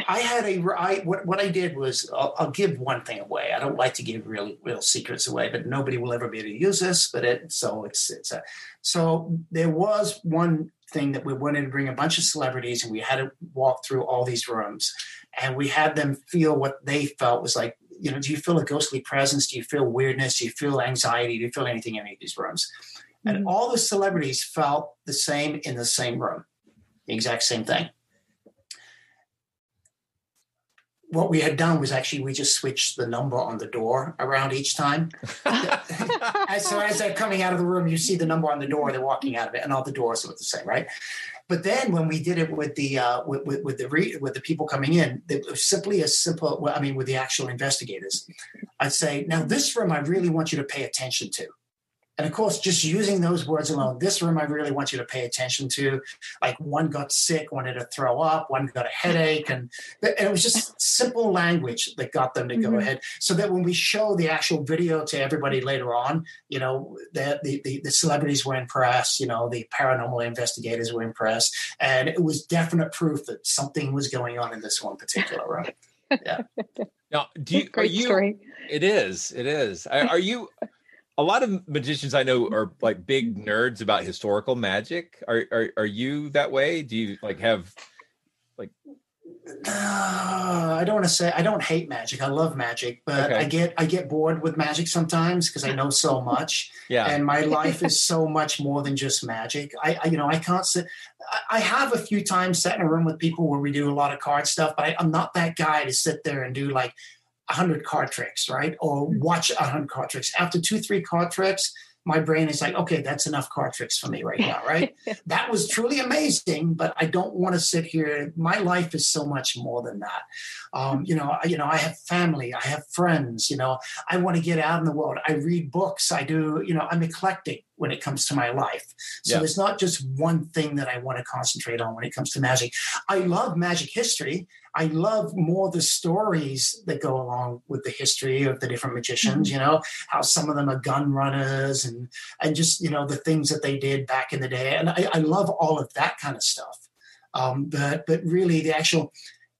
I had a I what what I did was I'll, I'll give one thing away. I don't like to give real real secrets away, but nobody will ever be able to use this. But it so it's it's a so there was one thing that we wanted to bring a bunch of celebrities and we had to walk through all these rooms and we had them feel what they felt was like you know do you feel a ghostly presence? Do you feel weirdness? Do you feel anxiety? Do you feel anything in any of these rooms? And mm-hmm. all the celebrities felt the same in the same room the exact same thing what we had done was actually we just switched the number on the door around each time. so as they're coming out of the room, you see the number on the door, they're walking out of it, and all the doors look the same, right? But then when we did it with the uh, with, with, with the re- with the people coming in, it was simply a simple. Well, I mean, with the actual investigators, I'd say, now this room, I really want you to pay attention to. And of course, just using those words alone, this room I really want you to pay attention to. Like one got sick, wanted to throw up, one got a headache, and, and it was just simple language that got them to go Mhm. ahead. So that when we show the actual video to everybody later on, you know, the, the, the, the celebrities were impressed, you know, the paranormal investigators were impressed. And it was definite proof that something was going on in this one particular room. Yeah. Now, do you, are you, story. It is. It is. Are, are you? A lot of magicians I know are like big nerds about historical magic. Are are are you that way? Do you like have like Uh, I don't want to say I don't hate magic. I love magic, but Okay. I get I get bored with magic sometimes because I know so much. Yeah. and my life is so much more than just magic. I, I you know I can't sit. I- I have a few times sat in a room with people where we do a lot of card stuff, but I, I'm not that guy to sit there and do like a hundred card tricks, right? Or watch a hundred card tricks. After two, three card tricks, my brain is like, okay, that's enough card tricks for me right now, right? that was truly amazing, but I don't want to sit here. My life is so much more than that. Um, you know, I, you know, I have family, I have friends. You know, I want to get out in the world. I read books. I do. You know, I'm eclectic when it comes to my life. So Yeah. there's not just one thing that I want to concentrate on when it comes to magic. I love magic history. I love more the stories that go along with the history of the different magicians. You know, how some of them are gun runners and and just you know the things that they did back in the day. And I, I love all of that kind of stuff. Um, but but really, the actual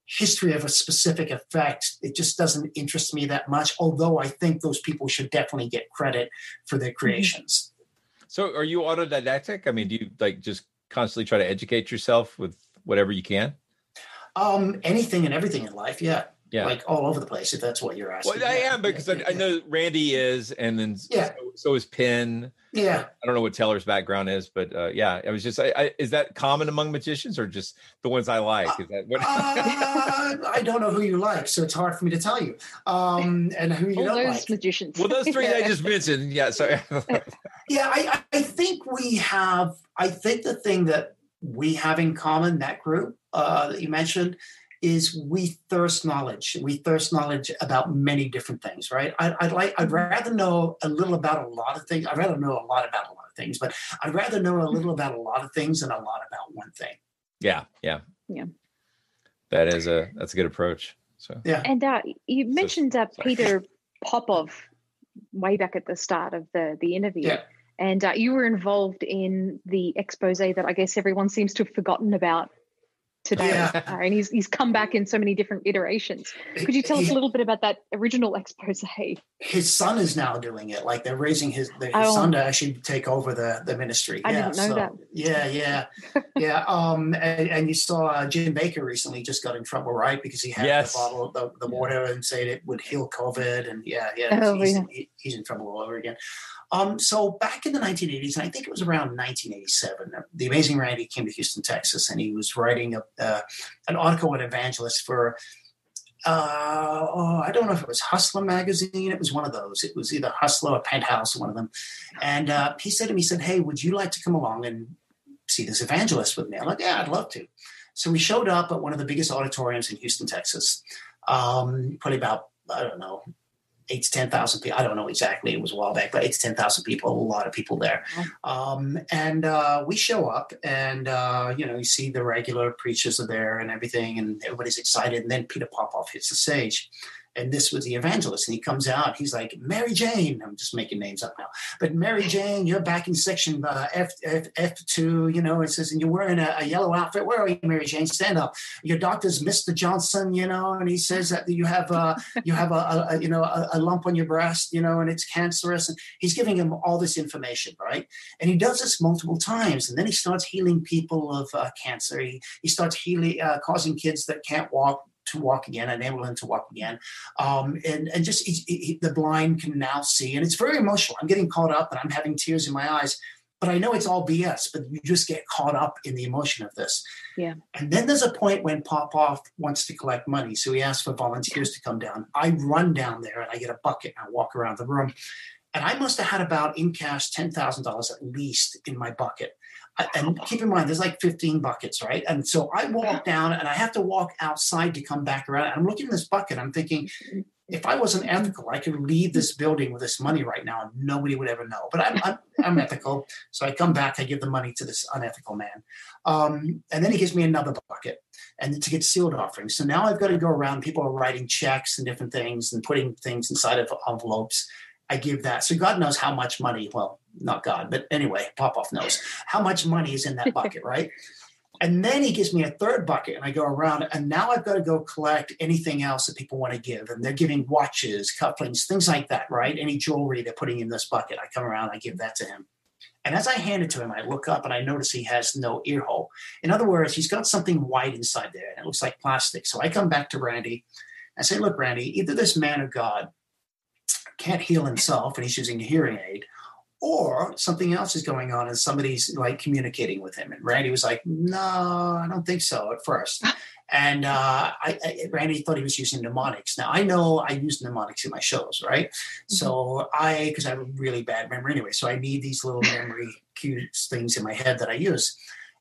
history of a specific effect it just doesn't interest me that much. Although I think those people should definitely get credit for their creations. so? Are you autodidactic? I mean, do you like just constantly try to educate yourself with whatever you can? Um, anything and everything in life, yeah. Yeah. Like all over the place, if that's what you're asking. Well, I Yeah, am because I, I know Randi is, and then Yeah. so, so is Penn. Yeah. I don't know what Teller's background is, but uh, yeah, I was just. I, I, is that common among magicians or just the ones I like? Is that what? Uh, I don't know who you like, so it's hard for me to tell you. Um, and who you All don't those like. magicians. well, those three I just mentioned. Yeah. So Yeah, I, I I think we have. I think the thing that we have in common, that group uh, that you mentioned, is we thirst knowledge. We thirst knowledge about many different things, right? I, would like, I'd rather know a little about a lot of things. I'd rather know a lot about a lot of things, but I'd rather know a little about a lot of things than a lot about one thing. Yeah, yeah, yeah. That is a that's a good approach. So yeah, and uh, you mentioned uh, Peter Popoff way back at the start of the the interview. Yeah. And uh, you were involved in the expose that I guess everyone seems to have forgotten about today. Yeah. Uh, and he's he's come back in so many different iterations. Could you tell us a little bit about that original expose? His son is now doing it. Like they're raising his, his Oh. son to actually take over the, the ministry. I yeah, didn't know so- that. Yeah, yeah, yeah. Um, and, and you saw uh, Jim Bakker recently just got in trouble, right? Because he had Yes. the bottle, the, the water, and said it would heal COVID, and yeah, yeah, Oh, he's, yeah. he- he's in trouble all over again. Um, so back in the 1980s, and I think it was around 1987, the Amazing Randi came to Houston, Texas, and he was writing a, uh, an article with Evangelist for uh, oh, I don't know if it was Hustler magazine. It was one of those. It was either Hustler or Penthouse, one of them. And uh, he said to me, he said, "Hey, would you like to come along and see this evangelist with me?" I'm like, "Yeah, I'd love to." So we showed up at one of the biggest auditoriums in Houston, Texas. Um, probably about I don't know eight to ten thousand people. I don't know exactly. It was a while back, but eight to ten thousand people. A lot of people there. Um, and uh, we show up, and uh, you know, you see the regular preachers are there and everything, and everybody's excited. And then Peter Popoff hits the stage. And this was the evangelist, and he comes out. He's like, "Mary Jane." I'm just making names up now, but Mary Jane, you're back in section uh, F F F two. You know, it says, and you're wearing a, a yellow outfit. Where are you, Mary Jane? Stand up. Your doctor's Mr. Johnson. You know, and he says that you have uh, you have a, a, a you know a, a lump on your breast. You know, and it's cancerous. And he's giving him all this information, right? And he does this multiple times, and then he starts healing people of uh, cancer. He he starts healing, uh, causing kids that can't walk to walk again, enable them to walk again, um, and and just he, he- the blind can now see, and it's very emotional. I'm getting caught up, and I'm having tears in my eyes. But I know it's all BS. But you just get caught up in the emotion of this. Yeah. And then there's a point when Popoff wants to collect money. So he asks for volunteers to come down. I run down there and I get a bucket and I walk around the room. And I must have had about in cash $10,000 at least in my bucket. And keep in mind, there's like 15 buckets, right? And so I walk down and I have to walk outside to come back around. I'm looking at this bucket. I'm thinking, if I wasn't ethical, I could leave this building with this money right now and nobody would ever know. But I'm, I'm, I'm ethical. So I come back, I give the money to this unethical man. Um, and then he gives me another bucket and to get sealed offerings. So now I've got to go around. People are writing checks and different things and putting things inside of envelopes. I give that. So God knows how much money, well, not God, but anyway, Popoff knows how much money is in that bucket, right? And then he gives me a third bucket and I go around and now I've got to go collect anything else that people want to give. And they're giving watches, cufflinks, things like that, right? Any jewelry they're putting in this bucket. I come around, I give that to him. And as I hand it to him, I look up and I notice he has no ear hole. In other words, he's got something white inside there and it looks like plastic. So I come back to Randi and say, Look, Randi, either this man of God can't heal himself and he's using a hearing aid, or something else is going on and somebody's like communicating with him. And Randi was like, No, I don't think so at first. And uh, I, I, Randi thought he was using mnemonics. Now I know I use mnemonics in my shows, right? So I, because I have a really bad memory anyway, so I need these little memory cues things in my head that I use.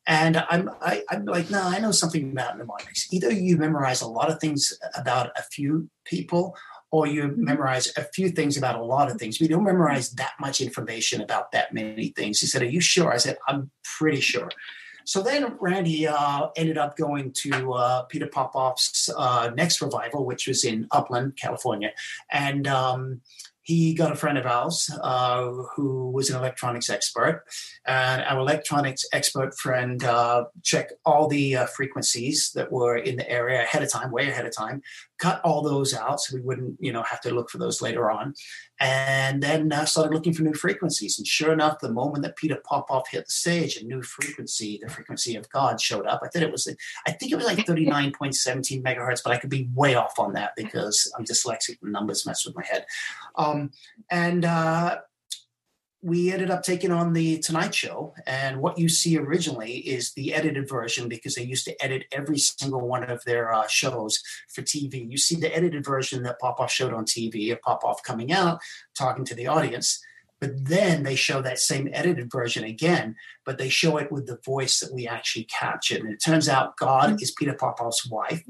And I'm, I, I'm like, no, I know something about mnemonics. Either you memorize a lot of things about a few people, or you memorize a few things about a lot of things. We don't memorize that much information about that many things. He said, Are you sure? I said, I'm pretty sure. So then Randi uh, ended up going to uh, Peter Popoff's uh, next revival, which was in Upland, California. And um, he got a friend of ours uh, who was an electronics expert. And our electronics expert friend uh, checked all the uh, frequencies that were in the area ahead of time, way ahead of time, cut all those out so we wouldn't, you know, have to look for those later on. And then uh, started looking for new frequencies. And sure enough, the moment that Peter Popoff hit the stage, a new frequency, the frequency of God, showed up. I think it was, I think it was like 39.17 megahertz, but I could be way off on that because I'm dyslexic numbers mess with my head. Um, and uh, we ended up taking on the Tonight Show. And what you see originally is the edited version because they used to edit every single one of their uh, shows for TV. You see the edited version that Popoff showed on TV of Popoff coming out, talking to the audience. But then they show that same edited version again, but they show it with the voice that we actually captured. And it turns out God is Peter Popoff's wife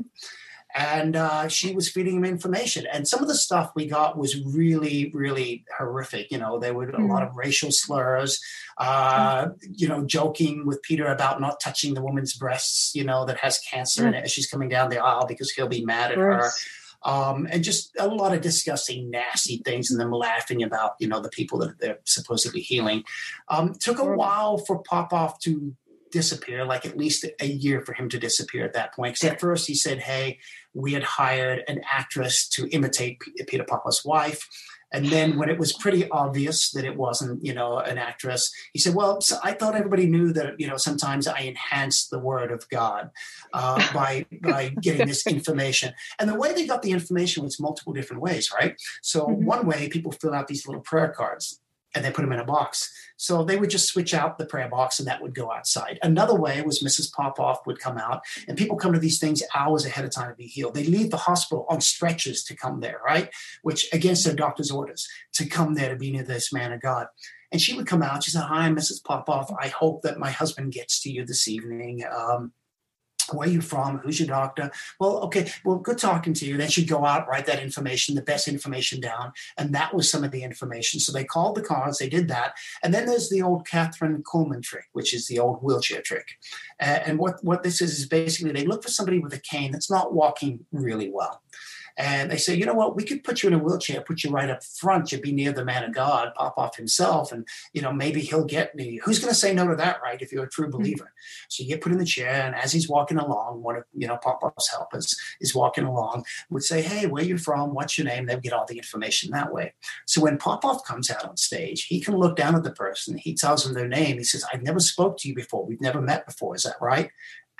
and uh, she was feeding him information. And some of the stuff we got was really, really horrific. You know, there were a lot of racial slurs. Uh, you know, joking with Peter about not touching the woman's breasts. You know, that has cancer in it as she's coming down the aisle because he'll be mad at her. Um, and just a lot of disgusting, nasty things, and them laughing about you know the people that they're supposedly healing. Um, took a while for Popoff to disappear, like at least a year for him to disappear at that point. Because at first he said, "Hey, we had hired an actress to imitate P- Peter Popoff's wife." And then when it was pretty obvious that it wasn't, you know, an actress, he said, "Well, so I thought everybody knew that, you know, sometimes I enhance the word of God uh, by by getting this information." And the way they got the information was multiple different ways, right? So one way, people fill out these little prayer cards and they put them in a box. So they would just switch out the prayer box and that would go outside. Another way was Mrs. Popoff would come out and people come to these things hours ahead of time to be healed. They leave the hospital on stretchers to come there, right? Which against their doctor's orders to come there to be near this man of God. And she would come out. She said, Hi, Mrs. Popoff. I hope that my husband gets to you this evening. Um, where are you from? Who's your doctor? Well, okay, well, good talking to you. Then she'd go out, write that information, the best information down. And that was some of the information. So they called the cars, they did that. And then there's the old Kathryn Kuhlman trick, which is the old wheelchair trick. Uh, and what, what this is, is basically they look for somebody with a cane that's not walking really well. And they say, you know what, we could put you in a wheelchair, put you right up front. You'd be near the man of God, Popoff himself, and you know, maybe he'll get me. Who's gonna say no to that, right? If you're a true mm-hmm. believer. So you get put in the chair, and as he's walking along, one of you know, Popoff's helpers is walking along, would say, Hey, where you from? What's your name? They would get all the information that way. So when Popoff comes out on stage, he can look down at the person, he tells them their name, he says, I've never spoke to you before, we've never met before, is that right?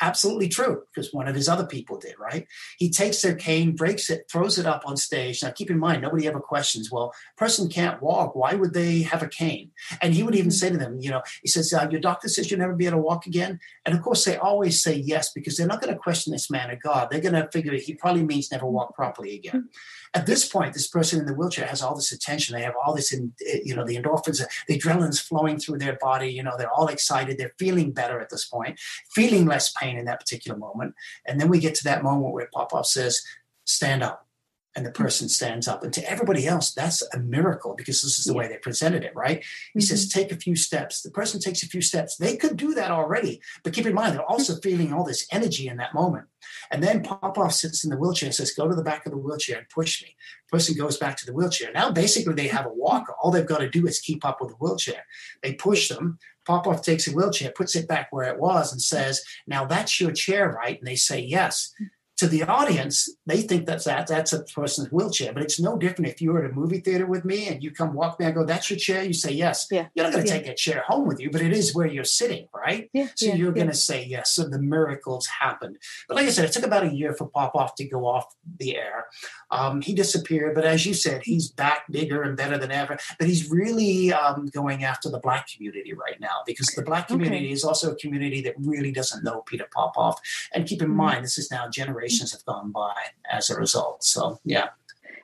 Absolutely true because one of his other people did right? He takes their cane breaks it throws it up on stage. Now keep in mind nobody ever questions well person can't walk. Why would they have a cane? And he would even say to them you know he says uh, your doctor says you'll never be able to walk again. And of course they always say yes because they're not going to question this man of god. They're going to figure he probably means never walk properly again at this point this person in the wheelchair has all this attention. They have all this in eh, you know the endorphins the adrenaline's flowing through their body you know they're all excited they're feeling better at this point feeling less pain in that particular moment. And then we get to that moment where Popoff says stand up and the person stands up and to everybody else that's a miracle because this is the way they presented it right he says mm-hmm. take a few steps the person takes a few steps they could do that already but keep in mind they're mm-hmm. also feeling all this energy in that moment and then Popoff sits in the wheelchair and says, Go to the back of the wheelchair and push me. The person goes back to the wheelchair. Now, basically, they have a walker. All they've got to do is keep up with the wheelchair. They push them. Popoff takes a wheelchair, puts it back where it was, and says, Now that's your chair, right? And they say, Yes. To the audience, they think that's that that's a person's wheelchair, but it's no different if you were at a movie theater with me and you come walk me, I go, "That's your chair." You say yes. Yeah. You're not going to Yeah. take that chair home with you, but it is where you're sitting, right? Yeah, So yeah, you're to say yes. So the miracles happened. But like I said, it took about a year for Popoff to go off the air. Um, he disappeared, but as you said, he's back bigger and better than ever. But he's really um, going after the black community right now because the black community is also a community that really doesn't know Peter Popoff. And keep in Mhm. mind, this is now generations have gone by as a result. So yeah.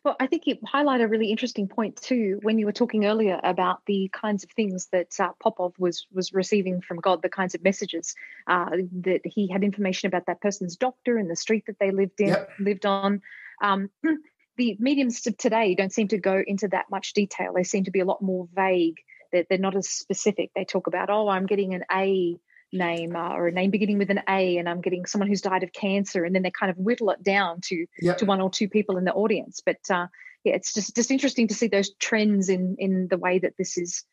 Well, I think you highlight a really interesting point too when you were talking earlier about the kinds of things that uh, Popoff was was receiving from God, the kinds of messages uh, that he had information about that person's doctor and the street that they lived in, lived on. Um, the mediums of today don't seem to go into that much detail. They seem to be a lot more vague. They're, they're not as specific. They talk about, oh, I'm getting an A name uh, or a name beginning with an A, and I'm getting someone who's died of cancer, and then they kind of whittle it down to Yep. to one or two people in the audience. But uh, yeah, it's just just interesting to see those trends in in the way that this is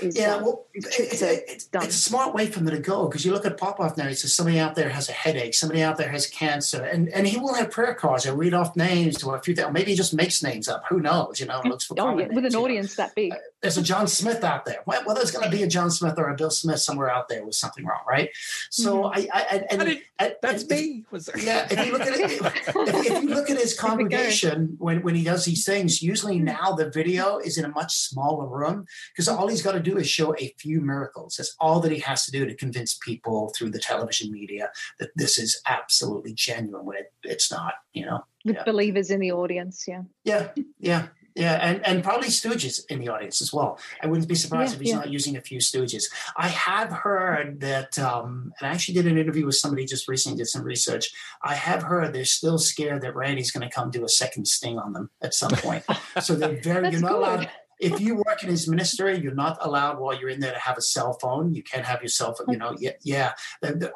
is Yeah, uh, well, is it- it- it's, it's a smart way for them to go because you look at Popoff now. He says somebody out there has a headache, somebody out there has cancer, and and he will have prayer cards. He'll read off names to a few. Or maybe he just makes names up. Who knows? You know, looks for oh, common yeah, with names, an you know. audience that big. There's a John Smith out there. Well, well there's going to be a John Smith or a Bill Smith somewhere out there with something wrong, right? So I, I, I and, and- that's and- me. Was there? yeah, if you look at it, if, if you look at his congregation when, when he does these things, usually now the video is in a much smaller room because all he's got to do is show a few miracles. That's all that he has to do to convince people through the television media that this is absolutely genuine when it, it's not. You know. with Yeah. believers in the audience. Yeah. Yeah, yeah, Yeah, and, and probably Stooges in the audience as well. I wouldn't be surprised Yeah, if he's yeah. not using a few Stooges. I have heard that, um, and I actually did an interview with somebody just recently, did some research. I have heard they're still scared that Randi's going to come do a second sting on them at some point. so they're very, you're not good. allowed. If you work in his ministry, you're not allowed while you're in there to have a cell phone. You can't have your cell phone. You know, yeah, yeah.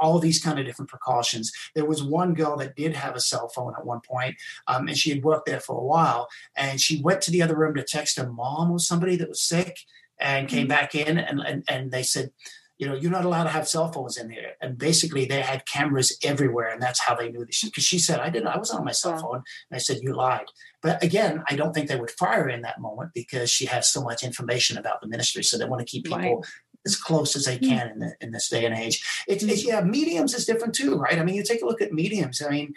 all these kind of different precautions. There was one girl that did have a cell phone at one point, um, and she had worked there for a while. And she went to the other room to text her mom or somebody that was sick, and came back in, and and, and they said. You know, you're not allowed to have cell phones in there, and basically they had cameras everywhere, and that's how they knew this. Because she said, "I didn't, I wasn't on my cell phone," and I said, "You lied." But again, I don't think they would fire her in that moment because she has so much information about the ministry, so they want to keep people Right. as close as they can in, the, in this day and age. It's, it's yeah, mediums is different too, right? I mean, you take a look at mediums. I mean,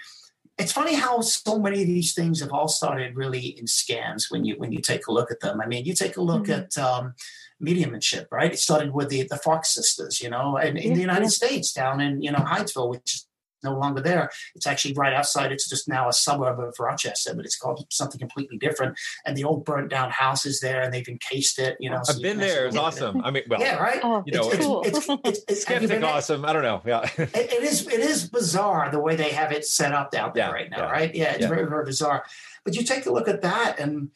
it's funny how so many of these things have all started really in scams when you when you take a look at them. I mean, you take a look Mhm. at um, mediumship, right? It started with the the Fox sisters, you know, and in Yeah, the United. States, down in you know Hydesville, which is no longer there. It's actually right outside. It's just now a suburb of Rochester, but it's called something completely different. And the old burnt down house is there, and they've encased it. You know, I've you been can there. It's actually- awesome. I mean, well, yeah, right. Oh, You know, it's, cool. it's, it's, it's, it's, have you skeptic been there? awesome. I don't know. Yeah. it, it is it is bizarre the way they have it set up out there Yeah, right now, yeah, right? Yeah, it's yeah. very very bizarre. But you take a look at that, and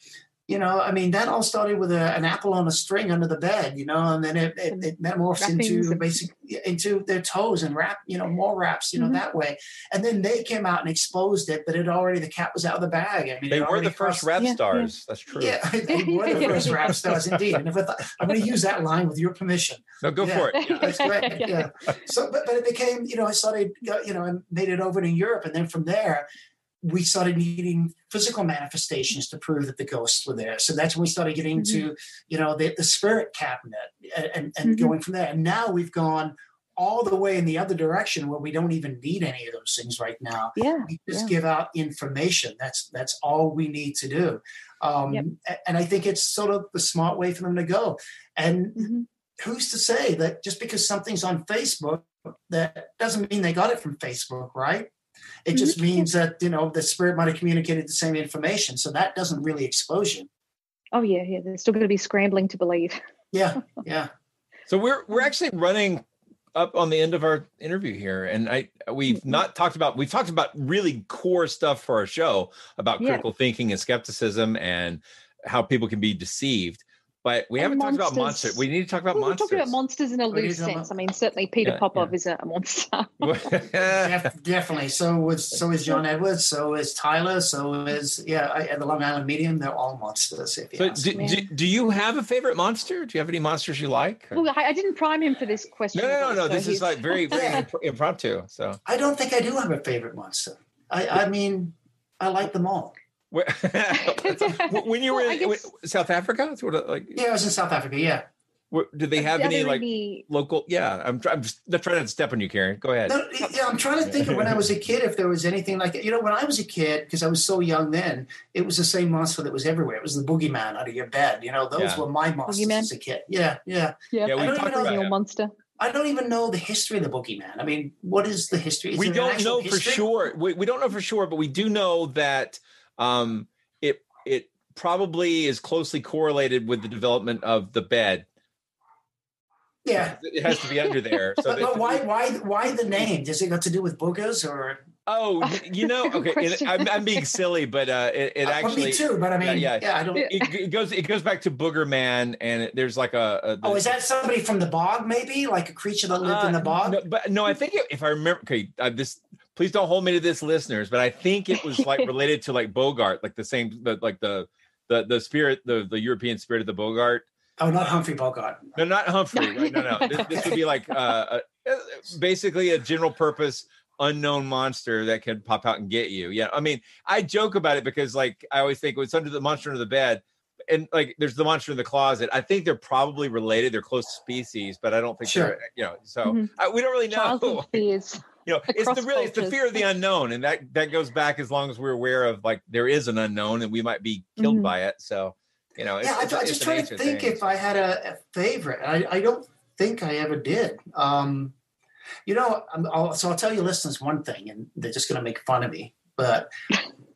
you know, I mean, that all started with a, an apple on a string under the bed, you know, and then it, it, it metamorphs into and- basic into their toes and wrap, you know, more wraps, you know, Mhm. that way. And then they came out and exposed it, but it already the cat was out of the bag. I mean, They were the first crossed- rap Yeah, yeah. stars. That's true. Yeah, they were the first rap stars indeed. And if I thought, I'm going to use that line with your permission. No, go Yeah. for it. Yeah. That's great. Yeah. So, but, but it became, you know, I started, you know, and made it over to Europe. And then from there, we started needing physical manifestations to prove that the ghosts were there. So that's when we started getting to, you know, the, the spirit cabinet and, and, and Mhm. going from there. And now we've gone all the way in the other direction where we don't even need any of those things right now. Yeah. We just yeah. give out information. That's that's all we need to do. Um, Yep. And I think it's sort of the smart way for them to go. And Mhm. who's to say that just because something's on Facebook, that doesn't mean they got it from Facebook, right? It just means that you know the spirit might have communicated the same information, so that doesn't really expose you. Oh yeah, yeah. They're still going to be scrambling to believe. Yeah, yeah. So we're we're actually running up on the end of our interview here, and I we've Mm-hmm. not talked about we've talked about really core stuff for our show about Yeah. critical thinking and skepticism and how people can be deceived, but we And haven't talked about monsters. monsters. We need to talk about Well, we're talking about monsters in a What are you loose sense. about? I mean, certainly Peter Yeah, Popoff yeah. is a, a monster. Def- definitely. So was so is John Edwards. So is Tyler. So is yeah. I, at the Long Island Medium, they're all monsters. If you so ask do, do, do you have a favorite monster? Do you have any monsters you like? well, I, I didn't prime him for this question. no, no, no, no. so This is like very, very imp- impromptu. So I don't think I do have a favorite monster. I, I mean, I like them all. Where- when you were Well, I in guess- South Africa, sort of uh, like, Yeah, I was in South Africa. Yeah. where- did they have any like any- local? Yeah, I'm, I'm just not trying to step on you, Karen. Go ahead. No, yeah, I'm trying to think of when I was a kid if there was anything like it. you know when I was a kid because I was so young then it was the same monster that was everywhere. It was the boogeyman out of your bed. You know those Yeah. were my monsters Boogeyman? as a kid. Yeah, yeah. Yeah, Yeah, we I don't talked even know about perennial monster. I don't even know the history of the boogeyman. I mean, what is the history? Is we don't actual know for sure. We, we don't know for sure, but we do know that um, it it probably is closely correlated with the development of the bed. Yeah. It has to be under there. So But, but why, why, why the name? Does it got to do with boogers or? Oh, you know, okay. It. I'm, I'm being silly, but uh, it, it Uh, actually me too. But I mean, yeah, yeah, yeah. I don't. It, it goes it goes back to Booger Man, and it, there's like a, a Oh, is that somebody from the bog? Maybe like a creature that lived in the Uh, bog. No, but no, I think if- if I remember, okay, uh, this. Please don't hold me to this, listeners. But I think it was like related to like boggart, like the same, the, like the the the spirit, the the European spirit of the boggart. Oh, not Humphrey Bogart. No, not Humphrey. Right? No, no. This, this would be like uh, uh, basically a general purpose unknown monster that can pop out and get you. Yeah, I mean, I joke about it because like I always think it's under the monster under the bed, and like there's the monster in the closet. I think they're probably related. They're close species, but I don't think Sure. they're you know. So Mhm. I, we don't really know. Childhood fears. You know, it's the really it's the fear of the unknown, and that that goes back as long as we're aware of like there is an unknown and we might be killed Mhm. by it. So you know, it's, yeah, I, it's, I it's just the trying to think things. if I had a, a favorite. I, I don't think I ever did. Um, you know, I'm, I'll, so I'll tell you, listeners, one thing, and they're just going to make fun of me. But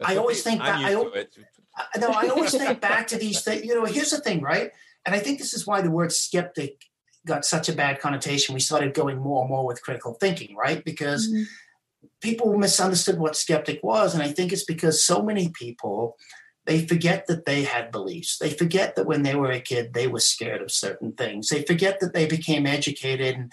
I always okay. think I'm that- I- I, no, I always think back to these things. You know, here's the thing, right? And I think this is why the word skeptic got such a bad connotation. We started going more and more with critical thinking, right? Because mm-hmm. people misunderstood what skeptic was. And I think it's because so many people they forget that they had beliefs. They forget that when they were a kid, they were scared of certain things. They forget that they became educated in,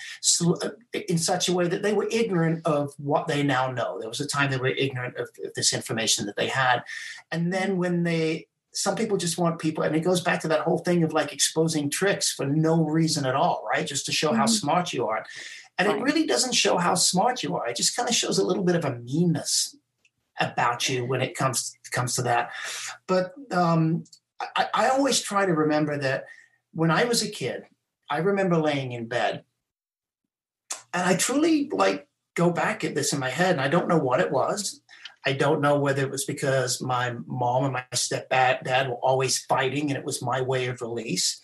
in such a way that they were ignorant of what they now know. There was a time they were ignorant of this information that they had. And then when they, some people just want people, and it goes back to that whole thing of like exposing tricks for no reason at all, right? Just to show mm-hmm. how smart you are. And it really doesn't show how smart you are. It just kind of shows a little bit of a meanness about you when it comes comes to that. But um, I, I always try to remember that when I was a kid, I remember laying in bed, and I truly like go back at this in my head, and I don't know what it was. I don't know whether it was because my mom and my stepdad dad were always fighting, and it was my way of release.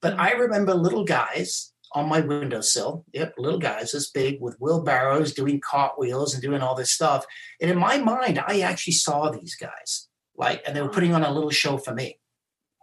But mm-hmm. I remember little guys on my windowsill. Yep, little guys this big with wheelbarrows doing cartwheels and doing all this stuff. And in my mind, I actually saw these guys like, and they were putting on a little show for me.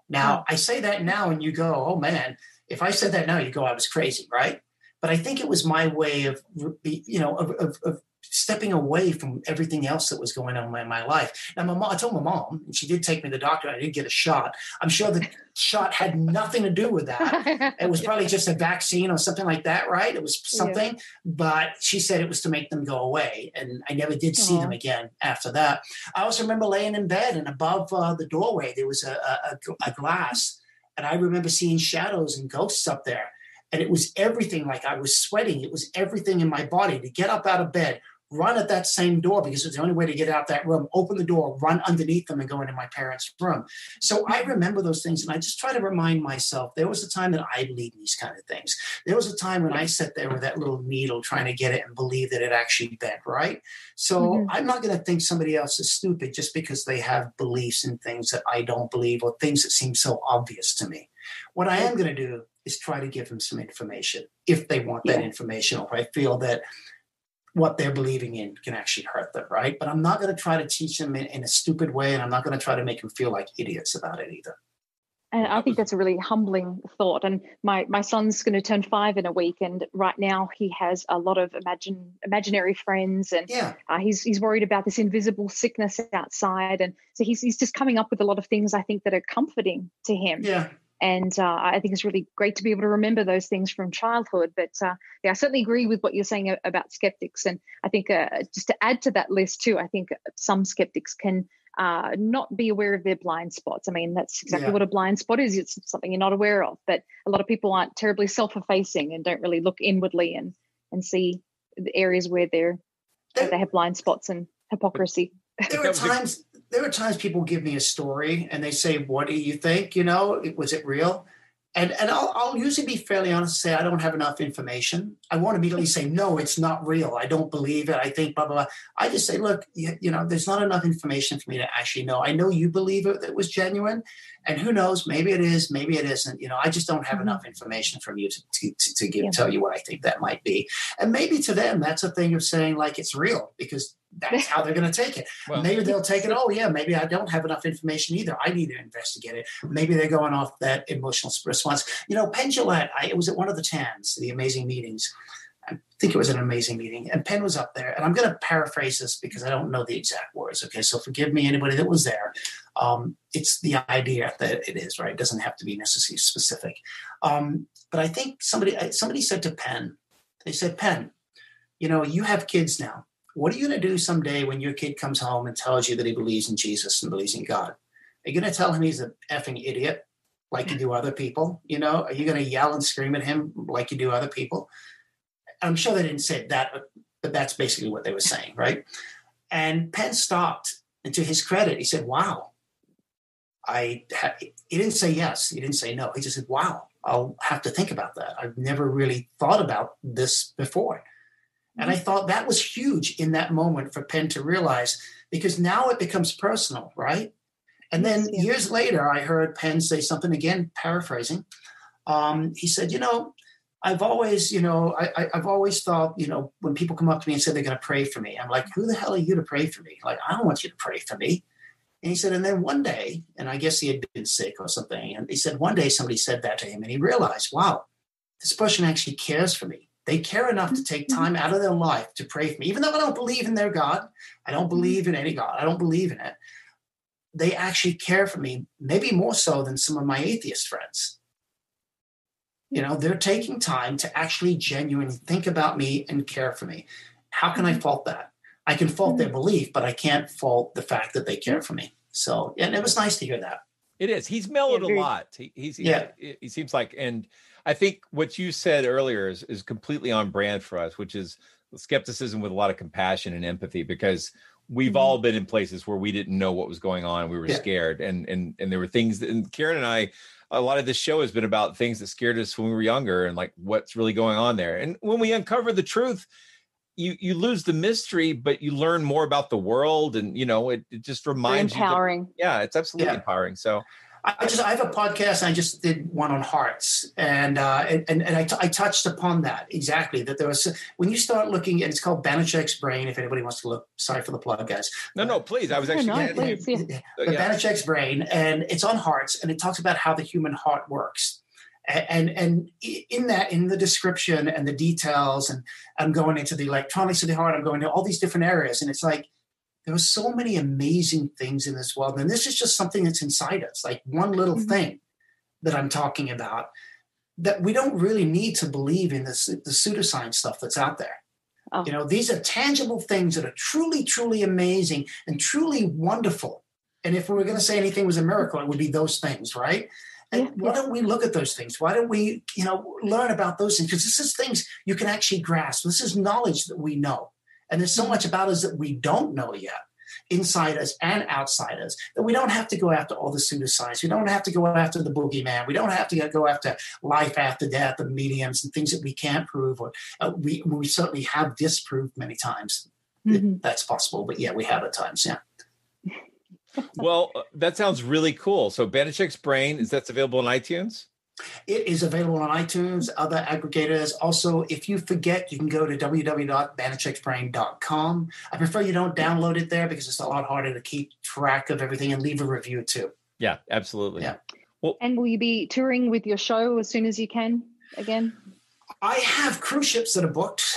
Now, I say that now, and you go, oh man, if I said that now, you go, I was crazy, right? But I think it was my way of, you know, of, of, of stepping away from everything else that was going on in my life. Now, my mom, I told my mom, and she did take me to the doctor. I did get a shot. I'm sure the shot had nothing to do with that. It was probably just a vaccine or something like that, right? It was something, yeah. but she said it was to make them go away. And I never did see them again after that. I also remember laying in bed, and above uh, the doorway, there was a, a, a glass. And I remember seeing shadows and ghosts up there. And it was everything like I was sweating. It was everything in my body to get up out of bed, run at that same door because it's the only way to get out that room, open the door, run underneath them, and go into my parents' room. So I remember those things, and I just try to remind myself there was a time that I believed these kind of things. There was a time when I sat there with that little needle trying to get it and believe that it actually bent, right? So mm-hmm. I'm not going to think somebody else is stupid just because they have beliefs in things that I don't believe or things that seem so obvious to me. What I am going to do is try to give them some information if they want that information or I feel that what they're believing in can actually hurt them, right? But I'm not going to try to teach them in, in a stupid way, and I'm not going to try to make them feel like idiots about it either. And I think that's a really humbling thought. And my my son's going to turn five in a week, and right now he has a lot of imagine imaginary friends, and yeah. uh, he's he's worried about this invisible sickness outside, and so he's he's just coming up with a lot of things I think that are comforting to him. Yeah. And uh, I think it's really great to be able to remember those things from childhood. But uh, yeah, I certainly agree with what you're saying about skeptics. And I think uh, just to add to that list too, I think some skeptics can uh, not be aware of their blind spots. I mean, that's exactly yeah. what a blind spot is. It's something you're not aware of. But a lot of people aren't terribly self-effacing and don't really look inwardly and and see the areas where they're there, they have blind spots and hypocrisy. There are times there are times people give me a story and they say, "What do you think? You know, was it real?" And and I'll, I'll usually be fairly honest and say I don't have enough information. I won't immediately say no, it's not real. I don't believe it. I think blah blah blah. I just say, look, you, you know, there's not enough information for me to actually know. I know you believe it, it was genuine, and who knows? Maybe it is, maybe it isn't. You know, I just don't have mm-hmm. enough information from you to, to, to give, yeah. tell you what I think that might be. And maybe to them, that's a thing of saying like it's real because that's how they're going to take it. Well, maybe they'll take it. Oh yeah, maybe I don't have enough information either. I need to investigate it. Maybe they're going off that emotional response. You know, Penn. I, it was at one of the TAMs, the amazing meetings. I think it was an amazing meeting, and Penn was up there. And I'm going to paraphrase this because I don't know the exact words. Okay, so forgive me, anybody that was there. Um, it's the idea that it is right. It doesn't have to be necessarily specific. Um, but I think somebody somebody said to Penn, they said, Penn, you know, you have kids now. What are you going to do someday when your kid comes home and tells you that he believes in Jesus and believes in God? Are you going to tell him he's an effing idiot like you hmm. do other people? You know, are you going to yell and scream at him like you do other people? I'm sure they didn't say that, but, but that's basically what they were saying, right? And Penn stopped, and to his credit, he said, "Wow." I ha-. he didn't say yes, he didn't say no. He just said, "Wow, I'll have to think about that. I've never really thought about this before." And I thought that was huge in that moment for Penn to realize because now it becomes personal, right? And then yeah. years later, I heard Penn say something again, paraphrasing. Um, he said, You know, I've always, you know, I, have always thought, you know, when people come up to me and say they're going to pray for me, I'm like, who the hell are you to pray for me? Like, I don't want you to pray for me. And he said, and then one day, and I guess he had been sick or something. And he said, one day somebody said that to him, and he realized, wow, this person actually cares for me. They care enough to take time out of their life to pray for me, even though I don't believe in their God. I don't mm-hmm. believe in any God. I don't believe in it. They actually care for me, maybe more so than some of my atheist friends. You know, they're taking time to actually genuinely think about me and care for me. How can I mm-hmm. fault that? I can fault their mm-hmm. belief, but I can't fault the fact that they care for me. So, and it was nice to hear that. It is. He's mellowed a lot. He, he's Yeah. He, he seems like, and I think what you said earlier is, is completely on brand for us, which is skepticism with a lot of compassion and empathy, because we've mm-hmm. all been in places where we didn't know what was going on. We were Yeah. scared, and and and there were things. That, and Karen and I, a lot of this show has been about things that scared us when we were younger, and like what's really going on there. And when we uncover the truth. You, you lose the mystery, but you learn more about the world, and you know it, it just reminds you. empowering. yeah, it's absolutely Yeah. empowering. So I just I have a podcast. And I just did one on hearts, and uh, and and, and I, t- I touched upon that exactly. That there was when you start looking, and it's called Banachek's brain. If anybody wants to look, sorry for the plug, guys. no, no, please. I was actually no, gonna- please, yeah. But yeah. Banachek's brain, and it's on hearts, and it talks about how the human heart works. A- And and in that, in the description and the details, and I'm going into the electronics of the heart. I'm going to all these different areas, and it's like there are so many amazing things in this world, and this is just something that's inside us, like one little mm-hmm. thing that I'm talking about. That we don't really need to believe in this the pseudoscience stuff that's out there. Oh. You know, these are tangible things that are truly, truly amazing and truly wonderful. And if we were going to say anything was a miracle, it would be those things, right? And Yeah, why don't we look at those things? Why don't we, you know, learn about those things? Because this is things you can actually grasp. This is knowledge that we know. And there's so much about us that we don't know yet, inside us and outside us, that we don't have to go after all the pseudoscience. We don't have to go after the boogeyman. We don't have to go after life after death and mediums and things that we can't prove or uh, we, we certainly have disproved many times. Mhm. That's possible, but yeah, we have at times. Yeah. well, uh, that sounds really cool. So Banachek's brain is that's available on iTunes. It is available on iTunes, other aggregators. Also, if you forget, you can go to www.banachexbrain.com. I prefer you don't download it there because it's a lot harder to keep track of everything and leave a review too. Yeah, absolutely. Yeah. And will you be touring with your show as soon as you can again? I have cruise ships that are booked,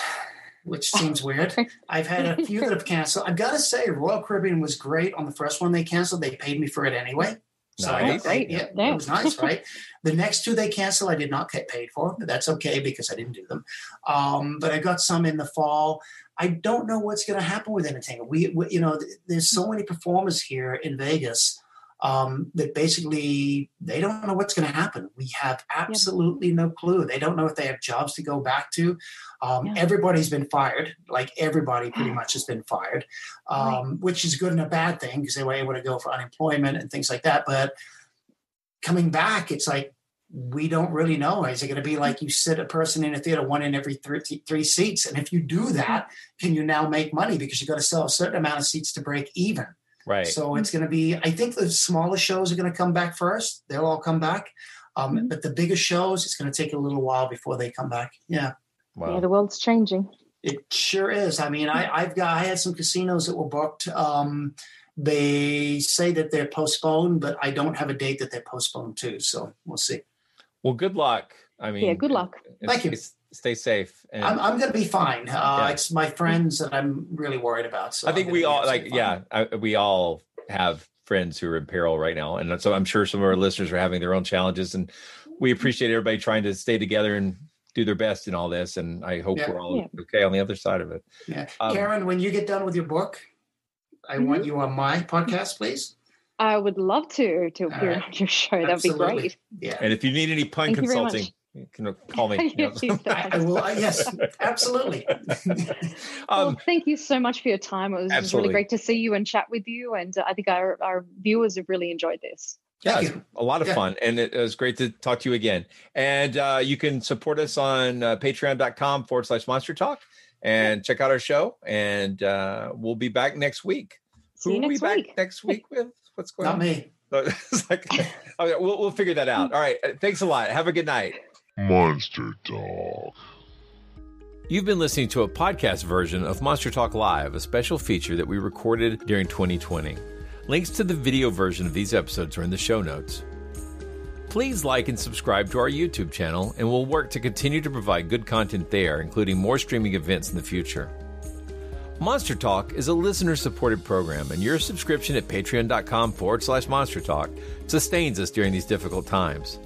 which seems weird. I've had a few that have canceled. I've got to say, Royal Caribbean was great on the first one they canceled. They paid me for it anyway. So I Nice. got paid. Yeah, Yeah. it was nice, right? the next two they canceled, I did not get paid for, but that's okay because I didn't do them. Um, but I got some in the fall. I don't know what's going to happen with entertainment. We, we, you know, th- there's so many performers here in Vegas um, that basically they don't know what's going to happen. We have absolutely no clue. They don't know if they have jobs to go back to. Um, Yeah. Everybody's been fired. Like everybody pretty much has been fired, um, which is good and a bad thing because they were able to go for unemployment and things like that. But coming back, it's like we don't really know. Is it going to be like you sit a person in a theater, one in every three, three seats? And if you do that, can you now make money because you've got to sell a certain amount of seats to break even? Right. So it's going to be, I think the smaller shows are going to come back first. They'll all come back. Um, But the bigger shows, it's going to take a little while before they come back. Yeah, wow. Yeah, the world's changing. it sure is. I mean, I, I've got, I had some casinos that were booked. Um, they say that they're postponed, but I don't have a date that they're postponed to. So we'll see. Well, good luck. I mean, Yeah, good luck. Thank you. Stay, stay safe. And I'm, I'm going to be fine. Uh, Yeah. It's my friends that I'm really worried about. So I think we all like, fine. yeah, I, we all have friends who are in peril right now, and so I'm sure some of our listeners are having their own challenges, and we appreciate everybody trying to stay together and do their best in all this. And I hope Yeah. we're all Yeah. okay on the other side of it. Yeah. Um, Karen, when you get done with your book, I Mm-hmm. want you on my podcast, please. I would love to to appear right. on your show. That'd be great. Yeah. And if you need any pun Thank you very much. consulting, you can call me. you know. I, I will. uh, yes, absolutely. well, um, thank you so much for your time. It was just absolutely. really great to see you and chat with you. And uh, I think our, our viewers have really enjoyed this. yeah, it's a lot of Yeah. fun, and it, it was great to talk to you again. And uh, you can support us on uh, patreon.com forward slash monster talk and check out our show. And uh, we'll be back next week. See Who you will be next back week. next week with? What's going Not on? me. It's like, okay, we'll, we'll figure that out. All right. uh, Thanks a lot. Have a good night. Monster Talk. You've been listening to a podcast version of Monster Talk Live, a special feature that we recorded during 2020. Links to the video version of these episodes are in the show notes. Please like and subscribe to our YouTube channel, and we'll work to continue to provide good content there, including more streaming events in the future. Monster Talk is a listener supported program, and your subscription at patreon.com forward slash monster talk sustains us during these difficult times.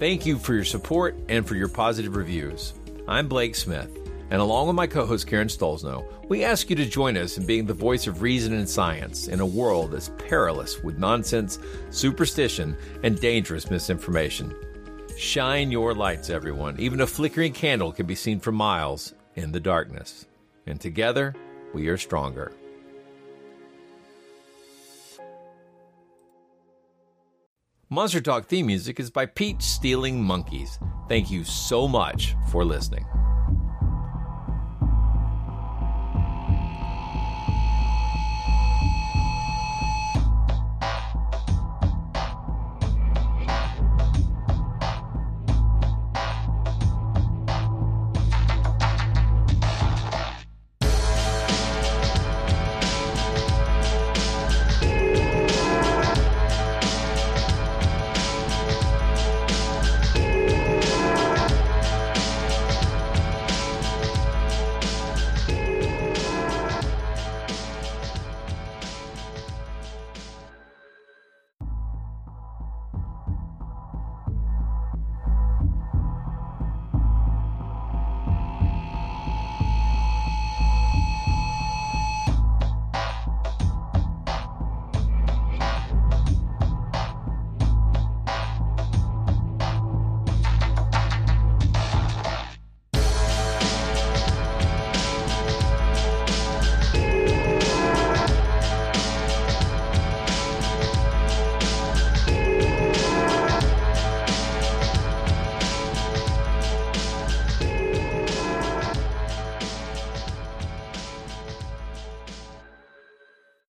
Thank you for your support and for your positive reviews. I'm Blake Smith, and along with my co host Karen Stollznow, we ask you to join us in being the voice of reason and science in a world that's perilous with nonsense, superstition, and dangerous misinformation. Shine your lights, everyone. Even a flickering candle can be seen for miles in the darkness. And together, we are stronger. Monster Talk theme music is by Peach Stealing Monkeys. Thank you so much for listening.